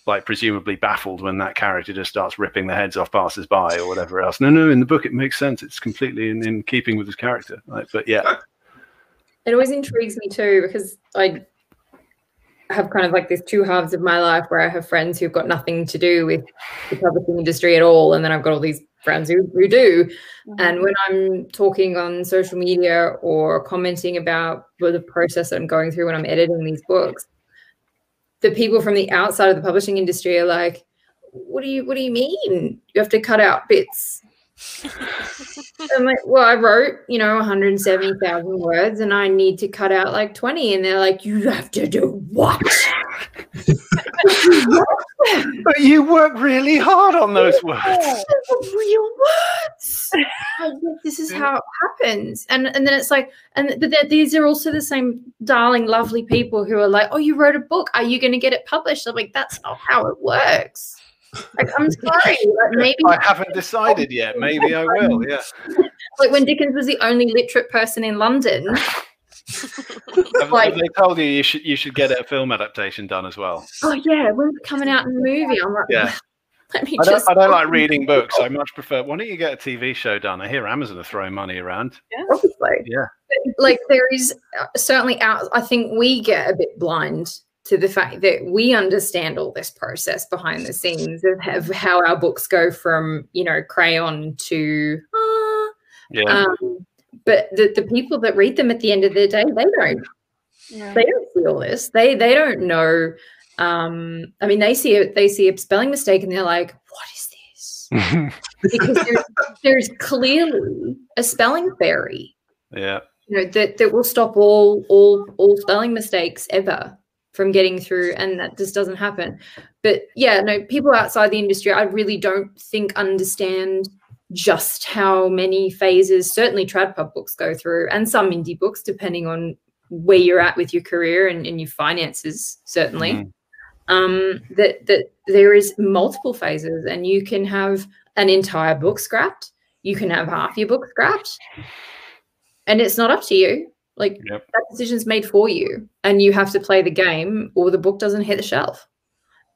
Speaker 2: like presumably baffled when that character just starts ripping the heads off passers-by or whatever else. No no in the book it makes sense. It's completely in, in keeping with his character. Like, but yeah. [LAUGHS]
Speaker 4: It always intrigues me too because I have kind of like this two halves of my life where I have friends who've got nothing to do with the publishing industry at all, and then I've got all these friends who, who do.
Speaker 1: Mhm.
Speaker 4: And when I'm talking on social media or commenting about the process that I'm going through when I'm editing these books, the people from the outside of the publishing industry are like, "What do you What do you mean? You have to cut out bits." [LAUGHS] I'm like, well, I wrote, you know, 170,000 words and I need to cut out like 20. And they're like, you have to do what?
Speaker 2: but [LAUGHS] [LAUGHS] you work really hard on those words
Speaker 4: Real words. Like, this is how it happens. And and then it's like, and but these are also the same darling, lovely people who are like, oh, you wrote a book. Are you going to get it published? I'm like, that's not how it works. Like, I'm sorry. Like, [LAUGHS] maybe
Speaker 2: I haven't decided yet. [LAUGHS] Maybe I will. Yeah. [LAUGHS]
Speaker 4: like when Dickens was the only literate person in London.
Speaker 2: Have,
Speaker 4: Like-
Speaker 2: have they told you you should you should get a film adaptation done as well?
Speaker 4: Oh yeah, when's it coming out in the movie? I'm like,
Speaker 2: Yeah.
Speaker 4: let me
Speaker 2: I don't,
Speaker 4: just.
Speaker 2: I don't like reading books. I much prefer. Why don't you get a TV show done? I hear Amazon are throwing money around.
Speaker 4: Yeah, obviously.
Speaker 2: Yeah.
Speaker 4: Like there is uh, certainly out. I think we get a bit blind to the fact that we understand all this process behind the scenes of, of how our books go from you know crayon to. ah,
Speaker 2: Yeah.
Speaker 4: um, but the, the people that read them at the end of the day, they don't
Speaker 1: Yeah.
Speaker 4: they don't see all this. They they don't know. Um, I mean, they see it. They see a spelling mistake, and they're like, "What is this?" [LAUGHS] Because there's, there's clearly a spelling fairy,
Speaker 2: yeah.
Speaker 4: you know, that that will stop all all all spelling mistakes ever from getting through, and that just doesn't happen. But yeah, no, people outside the industry, I really don't think understand just how many phases certainly tradpub books go through, and some indie books, depending on where you're at with your career and, and your finances, certainly
Speaker 2: Mhm.
Speaker 4: um, that that there is multiple phases, and you can have an entire book scrapped. You can have half your book scrapped, and it's not up to you. Like
Speaker 2: Yep.
Speaker 4: that decision's made for you, and you have to play the game, or the book doesn't hit the shelf.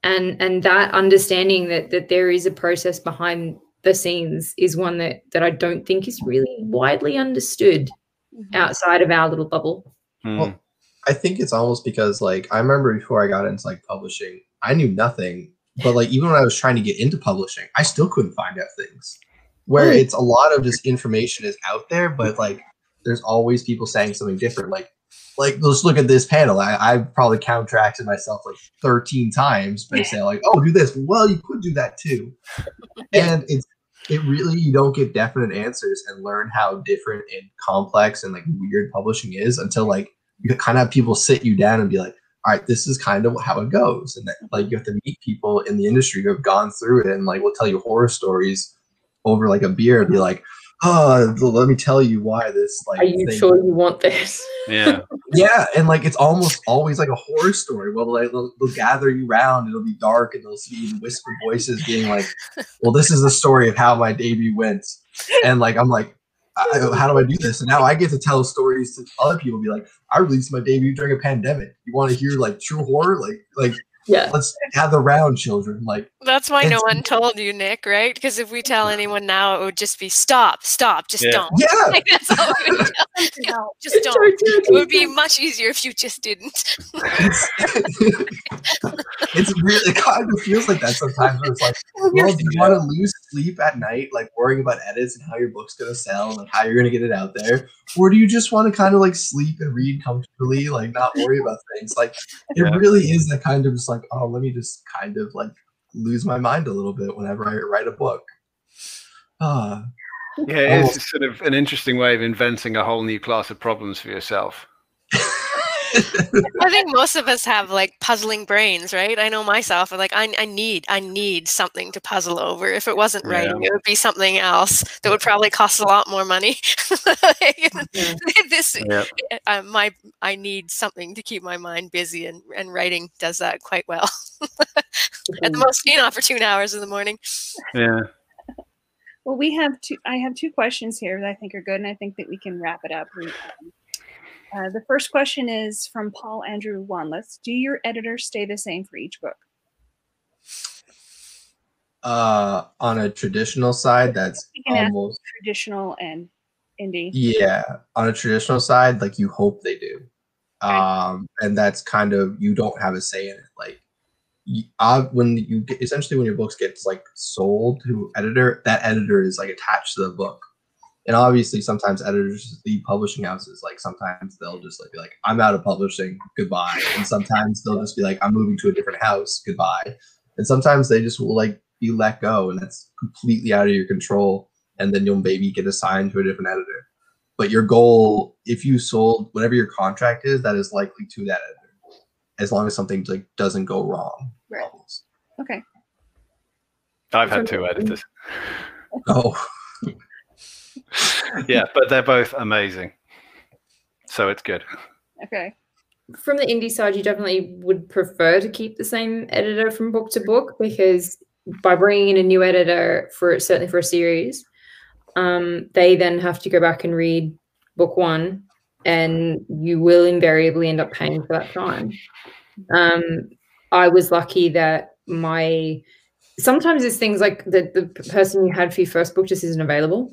Speaker 4: And and that understanding that that there is a process behind the scenes is one that that I don't think is really widely understood
Speaker 1: Mhm.
Speaker 4: outside of our little bubble.
Speaker 2: Mm.
Speaker 3: Well, I think it's almost because like I remember before I got into like publishing, I knew nothing. But like even when I was trying to get into publishing, I still couldn't find out things. Where it's a lot of just information is out there, but like there's always people saying something different. Like like let's look at this panel. I, I've probably counteracted myself like 13 times by saying like, oh, do this. Well, you could do that too. [LAUGHS] And it's it really you don't get definite answers and learn how different and complex and like weird publishing is until like you kind of have people sit you down and be like, all right, this is kind of how it goes. And that, like you have to meet people in the industry who have gone through it and like will tell you horror stories over like a beer and be like, oh, let me tell you why this like
Speaker 4: Are you
Speaker 3: thing-
Speaker 4: sure you want this?
Speaker 2: Yeah. [LAUGHS]
Speaker 3: yeah, and like it's almost always like a horror story. Well, like they'll, they'll gather you round, it'll be dark, and they'll see whispered voices being like, "Well, this is the story of how my debut went," and like I'm like, I, "How do I do this?" And now I get to tell stories to other people. Be like, "I released my debut during a pandemic. You want to hear like true horror? Like, like
Speaker 4: Yeah.
Speaker 3: let's gather round, children. Like,
Speaker 5: That's why no one told you, Nick, right? Because if we tell anyone now, it would just be stop, stop, just
Speaker 2: Yeah.
Speaker 5: don't.
Speaker 3: yeah, [LAUGHS]
Speaker 5: Like, that's all we would tell. [LAUGHS]
Speaker 1: No.
Speaker 5: Just don't. It would be much easier if you just didn't. [LAUGHS]
Speaker 3: it's, it's really it kind of feels like that sometimes. Where it's like. well, do you want to lose sleep at night, like worrying about edits and how your book's gonna sell and like how you're gonna get it out there, or do you just want to kind of like sleep and read comfortably, like not worry about things? Like it
Speaker 2: Yeah.
Speaker 3: really is that kind of just like, oh, let me just kind of like lose my mind a little bit whenever I write a book. Ah,
Speaker 2: Yeah, it is sort of an interesting way of inventing a whole new class of problems for yourself. [LAUGHS]
Speaker 5: I think most of us have like puzzling brains, right? I know myself. I'm like, I, I need, I need something to puzzle over. If it wasn't
Speaker 2: Yeah.
Speaker 5: writing, it would be something else that would probably cost a lot more money. Like,
Speaker 4: Yeah. [LAUGHS]
Speaker 5: this,
Speaker 2: Yeah.
Speaker 5: uh, my, I need something to keep my mind busy, and and writing does that quite well [LAUGHS] at the most inopportune hours in the morning.
Speaker 2: Yeah.
Speaker 1: Well, we have two. I have two questions here that I think are good, and I think that we can wrap it up. We, um, uh, the first question is from Paul Andrew Wanless. Do your editors stay the same for each book?
Speaker 3: uh, on a traditional side, that's almost
Speaker 1: traditional and indie.
Speaker 3: Yeah, on a traditional side, like you hope they do, um, and that's kind of you don't have a say in it. Like, you, uh, when you get essentially when your books gets like sold to editor, that editor is like attached to the book, and obviously sometimes editors, the publishing houses, like sometimes they'll just like be like, "I'm out of publishing, goodbye," and sometimes they'll just be like, "I'm moving to a different house, goodbye," and sometimes they just will like be let go, and that's completely out of your control and then you'll maybe get assigned to a different editor. But your goal, if you sold whatever your contract is, that is likely to that editor, as long as something like doesn't go wrong.
Speaker 1: Right. Okay.
Speaker 2: I've had two editors. [LAUGHS]
Speaker 3: Oh,
Speaker 2: Yeah, but they're both amazing. So it's good.
Speaker 1: Okay.
Speaker 4: From the indie side, you definitely would prefer to keep the same editor from book to book because by bringing in a new editor for certainly for a series, um, they then have to go back and read book one, and you will invariably end up paying for that time. Um, I was lucky that my sometimes it's things like the, the person you had for your first book just isn't available.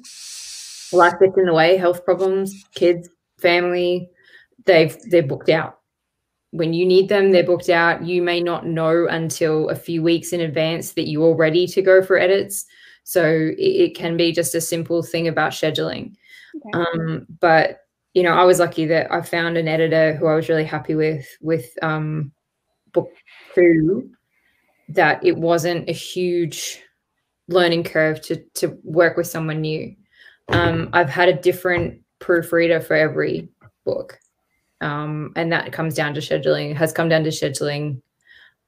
Speaker 4: Life gets in the way, health problems, kids, family, they've they're booked out. When you need them, they're booked out. You may not know until a few weeks in advance that you're ready to go for edits. So it, it can be just a simple thing about scheduling.
Speaker 1: Okay.
Speaker 4: Um, but you know, I was lucky that I found an editor who I was really happy with with um, book two. That it wasn't a huge learning curve to to work with someone new. Um, I've had a different proofreader for every book, um, and that comes down to scheduling. Has come down to scheduling.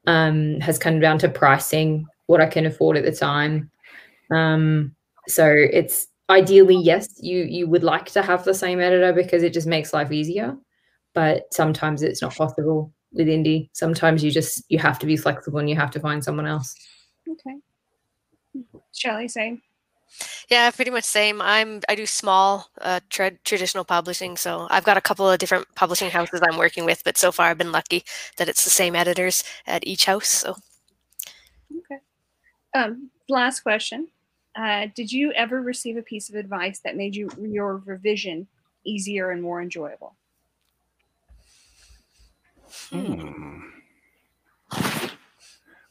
Speaker 4: Um, has come down to pricing, what I can afford at the time. Um, so it's ideally yes, you you would like to have the same editor because it just makes life easier, but sometimes it's not possible with indie. Sometimes you just you have to be flexible and you have to find someone else.
Speaker 1: Okay. Shelley, same.
Speaker 5: Yeah, pretty much same. I'm I do small uh, tra- traditional publishing, so I've got a couple of different publishing houses I'm working with, but so far I've been lucky that it's the same editors at each house. So
Speaker 1: Okay. Um, last question. Uh, did you ever receive a piece of advice that made you your revision easier and more enjoyable?
Speaker 2: Hmm.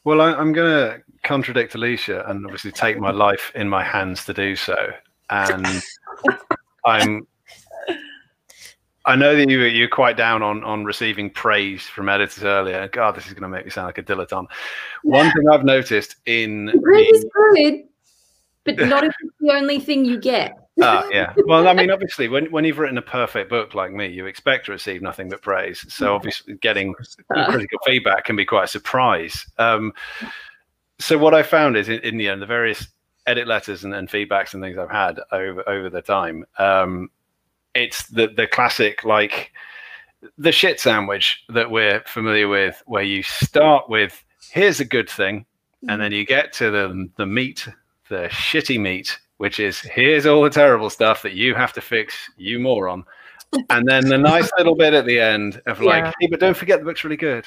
Speaker 2: Well, I, I'm going to contradict Alicia and obviously take my life in my hands to do so. And [LAUGHS] I'm. I know that you you're quite down on on receiving praise from editors earlier. God, this is going to make me sound like a dilettante. One thing I've noticed in
Speaker 4: Praise is good, but not if it's the only thing you get.
Speaker 2: Ah, yeah. Well, I mean, obviously, when when you've written a perfect book like me, you expect to receive nothing but praise. So obviously, getting
Speaker 4: Uh,
Speaker 2: critical feedback can be quite a surprise. Um, so what I found is in, in the end, the various edit letters and, and feedbacks and things I've had over over the time, um, it's the the classic like the shit sandwich that we're familiar with, where you start with here's a good thing, and then you get to the the meat, the shitty meat, which is here's all the terrible stuff that you have to fix, you moron. [LAUGHS] And then the nice little bit at the end of like,
Speaker 4: Yeah.
Speaker 2: hey, but don't forget the book's really good.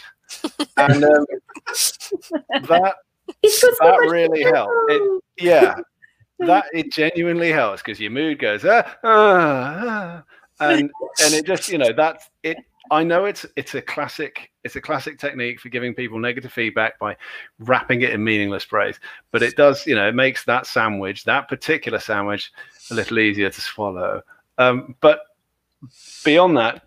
Speaker 2: And um, [LAUGHS] that
Speaker 4: It's so
Speaker 2: That
Speaker 4: much
Speaker 2: really helped. It- yeah, [LAUGHS] that it genuinely helps because your mood goes ah, ah, ah, and and it just you know that's it. I know it's it's a classic it's a classic technique for giving people negative feedback by wrapping it in meaningless praise, but it does you know it makes that sandwich that particular sandwich a little easier to swallow. Um, but beyond that,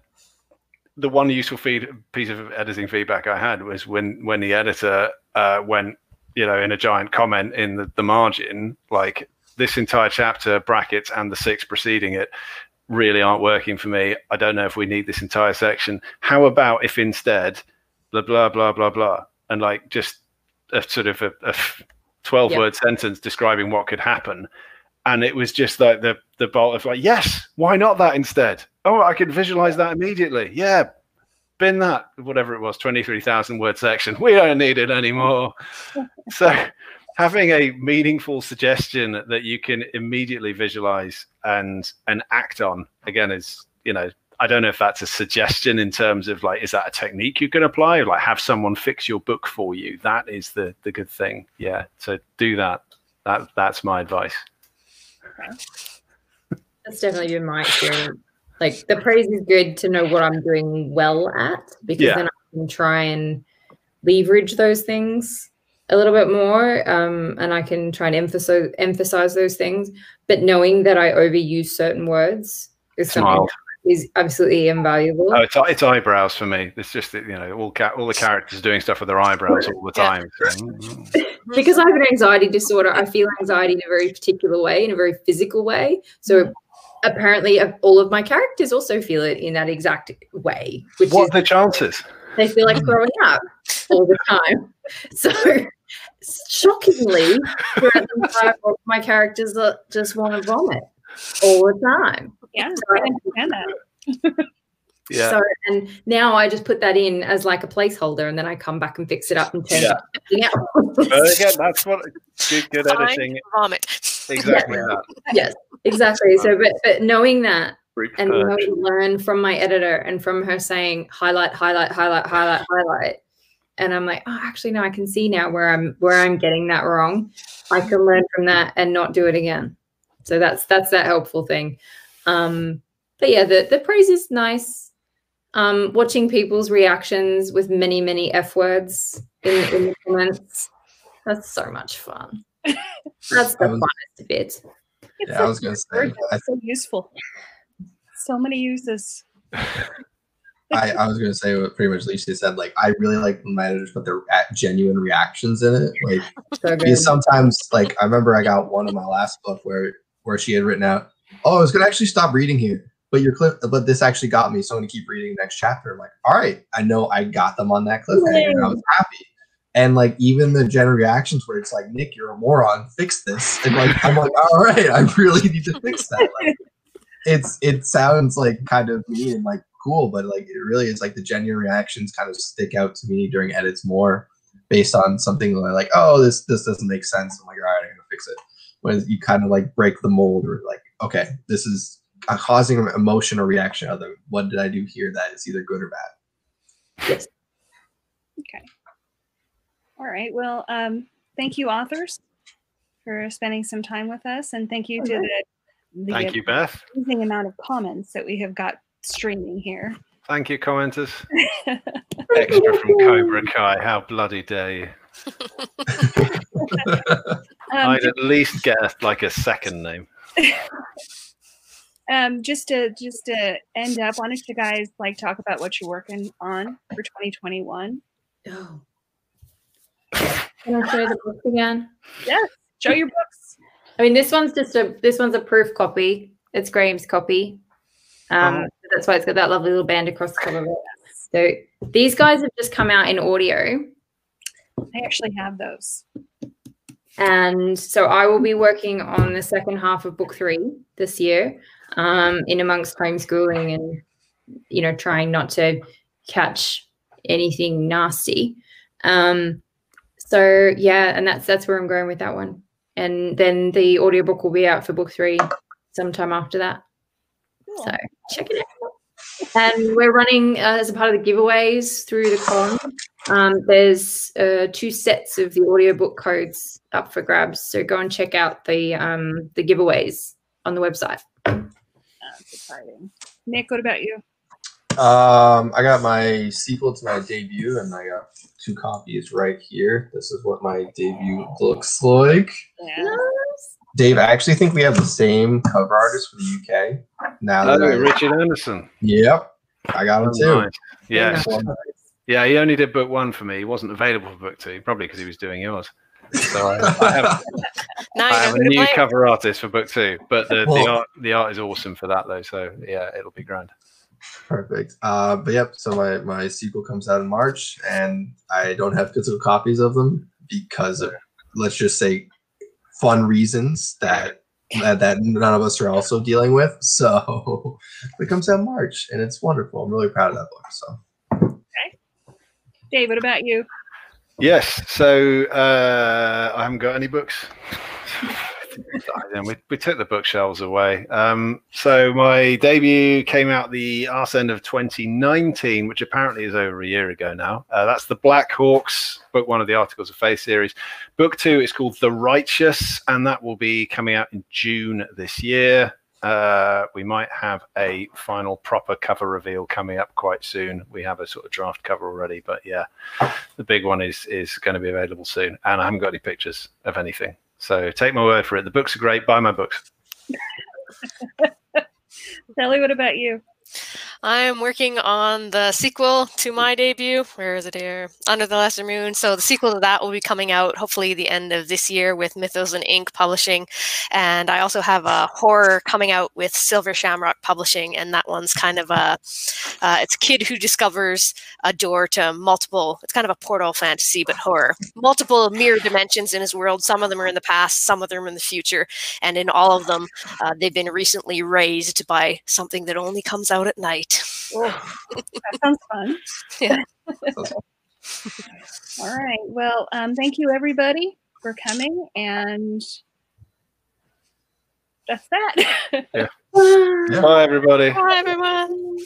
Speaker 2: the one useful feed, piece of editing feedback I had was when when the editor uh, went you know, in a giant comment in the, the margin, like this entire chapter, brackets, and the six preceding it really aren't working for me. I don't know if we need this entire section. How about if instead, blah, blah, blah, blah, blah, and like just a sort of a, a 12
Speaker 4: Yeah.
Speaker 2: word sentence describing what could happen. And it was just like the, the bolt of like, yes, why not that instead? Oh, I could visualize that immediately. Yeah, bin that, whatever it was, 23,000 word section. We don't need it anymore. [LAUGHS] so having a meaningful suggestion that you can immediately visualize and and act on again is you know i don't know if that's a suggestion in terms of like is that a technique you can apply like have someone fix your book for you that is the the good thing yeah so do that that that's my advice
Speaker 4: That's definitely been my experience. Like the praise is good to know what I'm doing well at because
Speaker 2: Yeah.
Speaker 4: then I can try and leverage those things a little bit more, um, and I can try and emphasize emphasize those things. But knowing that I overuse certain words is something
Speaker 2: Smile.
Speaker 4: that is absolutely invaluable.
Speaker 2: oh it's, it's eyebrows for me it's just that you know all ca- all the [LAUGHS] characters doing stuff with their eyebrows all the time So, mm, [LAUGHS]
Speaker 4: because I have an anxiety disorder, I feel anxiety in a very particular way, in a very physical way. So apparently, uh, all of my characters also feel it in that exact way, which
Speaker 2: what
Speaker 4: is
Speaker 2: are the chances
Speaker 4: they feel like throwing up all the time. [LAUGHS] So shockingly, throughout the entire book, my characters just want to vomit all the time.
Speaker 1: Yeah, I understand that. [LAUGHS]
Speaker 2: yeah
Speaker 4: So and now I just put that in as like a placeholder, and then I come back and fix it up and turn
Speaker 2: Yeah.
Speaker 4: it to something
Speaker 2: But
Speaker 4: else.
Speaker 2: again, that's what good good editing
Speaker 5: vomit.
Speaker 2: Exactly that
Speaker 4: yes, exactly. So, but but knowing that
Speaker 2: Group
Speaker 4: and being able
Speaker 2: purge.
Speaker 4: to learn from my editor and from her saying highlight, highlight, highlight, highlight, highlight. And I'm like, oh, actually, no, I can see now where I'm where I'm getting that wrong. I can learn from that and not do it again. So that's that's that helpful thing. Um, but yeah, the the praise is nice. Um, watching people's reactions with many many f words in, in the comments. That's so much fun. [LAUGHS] That's the
Speaker 3: I was-
Speaker 4: funnest bit.
Speaker 1: It's
Speaker 3: Yeah, I was gonna say,
Speaker 1: good,
Speaker 3: I-
Speaker 1: so useful. So many uses.
Speaker 3: I, I was gonna say what pretty much Lisa said. Like, I really like when my editors put their at genuine reactions in it. Like, [LAUGHS]
Speaker 4: So
Speaker 3: because sometimes, like, I remember I got one of my last book where where she had written out, "Oh, I was gonna actually stop reading here, but your clip, but this actually got me, so I'm gonna keep reading the next chapter." I'm like, all right, I know I got them on that cliffhanger. and I was happy. And like even the general reactions where it's like, Nick, you're a moron, fix this. And like I'm like, [LAUGHS] all right, I really need to fix that. Like, it's it sounds like kind of mean and like cool, but like it really is like the genuine reactions kind of stick out to me during edits more based on something like, oh, this this doesn't make sense. I'm like, all right, I'm gonna fix it. When you kind of like break the mold or like, okay, this is causing an emotion or reaction of them. What did I do here that is either good or bad?
Speaker 4: yes.
Speaker 1: All right. Well, um, thank you, authors, for spending some time with us, and thank you to the, the
Speaker 2: Thank you, Beth.
Speaker 1: amazing amount of comments that we have got streaming here.
Speaker 2: Thank you, commenters. [LAUGHS] Extra from Cobra Kai. How bloody dare you? [LAUGHS]
Speaker 1: Um,
Speaker 2: I'd at least get a, like a second name. [LAUGHS]
Speaker 1: um, just to just to end up, why don't you guys like talk about what you're working on for 2021?
Speaker 4: Oh. Can I show the book again?
Speaker 1: Yes, show your books.
Speaker 4: I mean, this one's just a this one's a proof copy. It's Graham's copy. Um,
Speaker 2: Oh.
Speaker 4: That's why it's got that lovely little band across the cover of it. So these guys have just come out in audio,
Speaker 1: I actually have those.
Speaker 4: and so I will be working on the second half of book three this year, um, in amongst homeschooling and you know trying not to catch anything nasty. Um, so yeah, and that's that's where I'm going with that one. And then the audiobook will be out for book three sometime after that. So check it out. And we're running uh, as a part of the giveaways through the con. Um, there's uh, two sets of the audiobook codes up for grabs. So go and check out the um, the giveaways on the website.
Speaker 1: That's exciting. Nick, what about you?
Speaker 3: Um, I got my sequel to my debut, and I got two copies right here. This is what my debut looks like.
Speaker 1: Yeah.
Speaker 3: Dave, I actually think we have the same cover artist for the UK. Now
Speaker 2: Oh,
Speaker 3: that I,
Speaker 2: Richard Anderson.
Speaker 3: yep, I got him too.
Speaker 2: Nice. Yes. Yeah, he only did book one for me. He wasn't available for book two, probably because he was doing yours. So I, I have, [LAUGHS]
Speaker 5: Now
Speaker 2: I have a new
Speaker 5: blame.
Speaker 2: cover artist for book two, but the, the art the art is awesome for that though. So yeah, it'll be grand.
Speaker 3: Perfect. Uh, but yep. So my my sequel comes out in March, and I don't have physical copies of them because of let's just say fun reasons that that, that none of us are also dealing with. [LAUGHS] So [LAUGHS] it comes out in March, and it's wonderful. I'm really proud of that book. So
Speaker 1: Dave, what about you?
Speaker 2: Yes. So uh, I haven't got any books. [LAUGHS] Then we, we took the bookshelves away. Um, so my debut came out the arse end of 2019, which apparently is over a year ago now. Uh, that's the Black Hawks book, one of the Articles of Faith series. Book two is called The Righteous, and that will be coming out in June this year. Uh, we might have a final proper cover reveal coming up quite soon. We have a sort of draft cover already, but yeah, the big one is is going to be available soon. And I haven't got any pictures of anything, so take my word for it. The books are great. Buy my books. [LAUGHS]
Speaker 1: Shelley, what about you?
Speaker 5: I'm working on the sequel to my debut. Where is it here? Under the Lesser Moon. So the sequel to that will be coming out hopefully the end of this year with Mythos and Ink Publishing. And I also have a horror coming out with Silver Shamrock Publishing, and that one's kind of a uh, it's a kid who discovers a door to multiple. It's kind of a portal fantasy, but horror. Multiple mirror dimensions in his world. Some of them are in the past, some of them are in the future, and in all of them, uh, they've been recently raised by something that only comes out at night.
Speaker 1: That sounds fun. [LAUGHS]
Speaker 5: Yeah. [LAUGHS]
Speaker 1: All right. Well, um, thank you everybody for coming, and that's that. [LAUGHS]
Speaker 3: Yeah.
Speaker 2: Bye, everybody.
Speaker 5: Bye, everyone.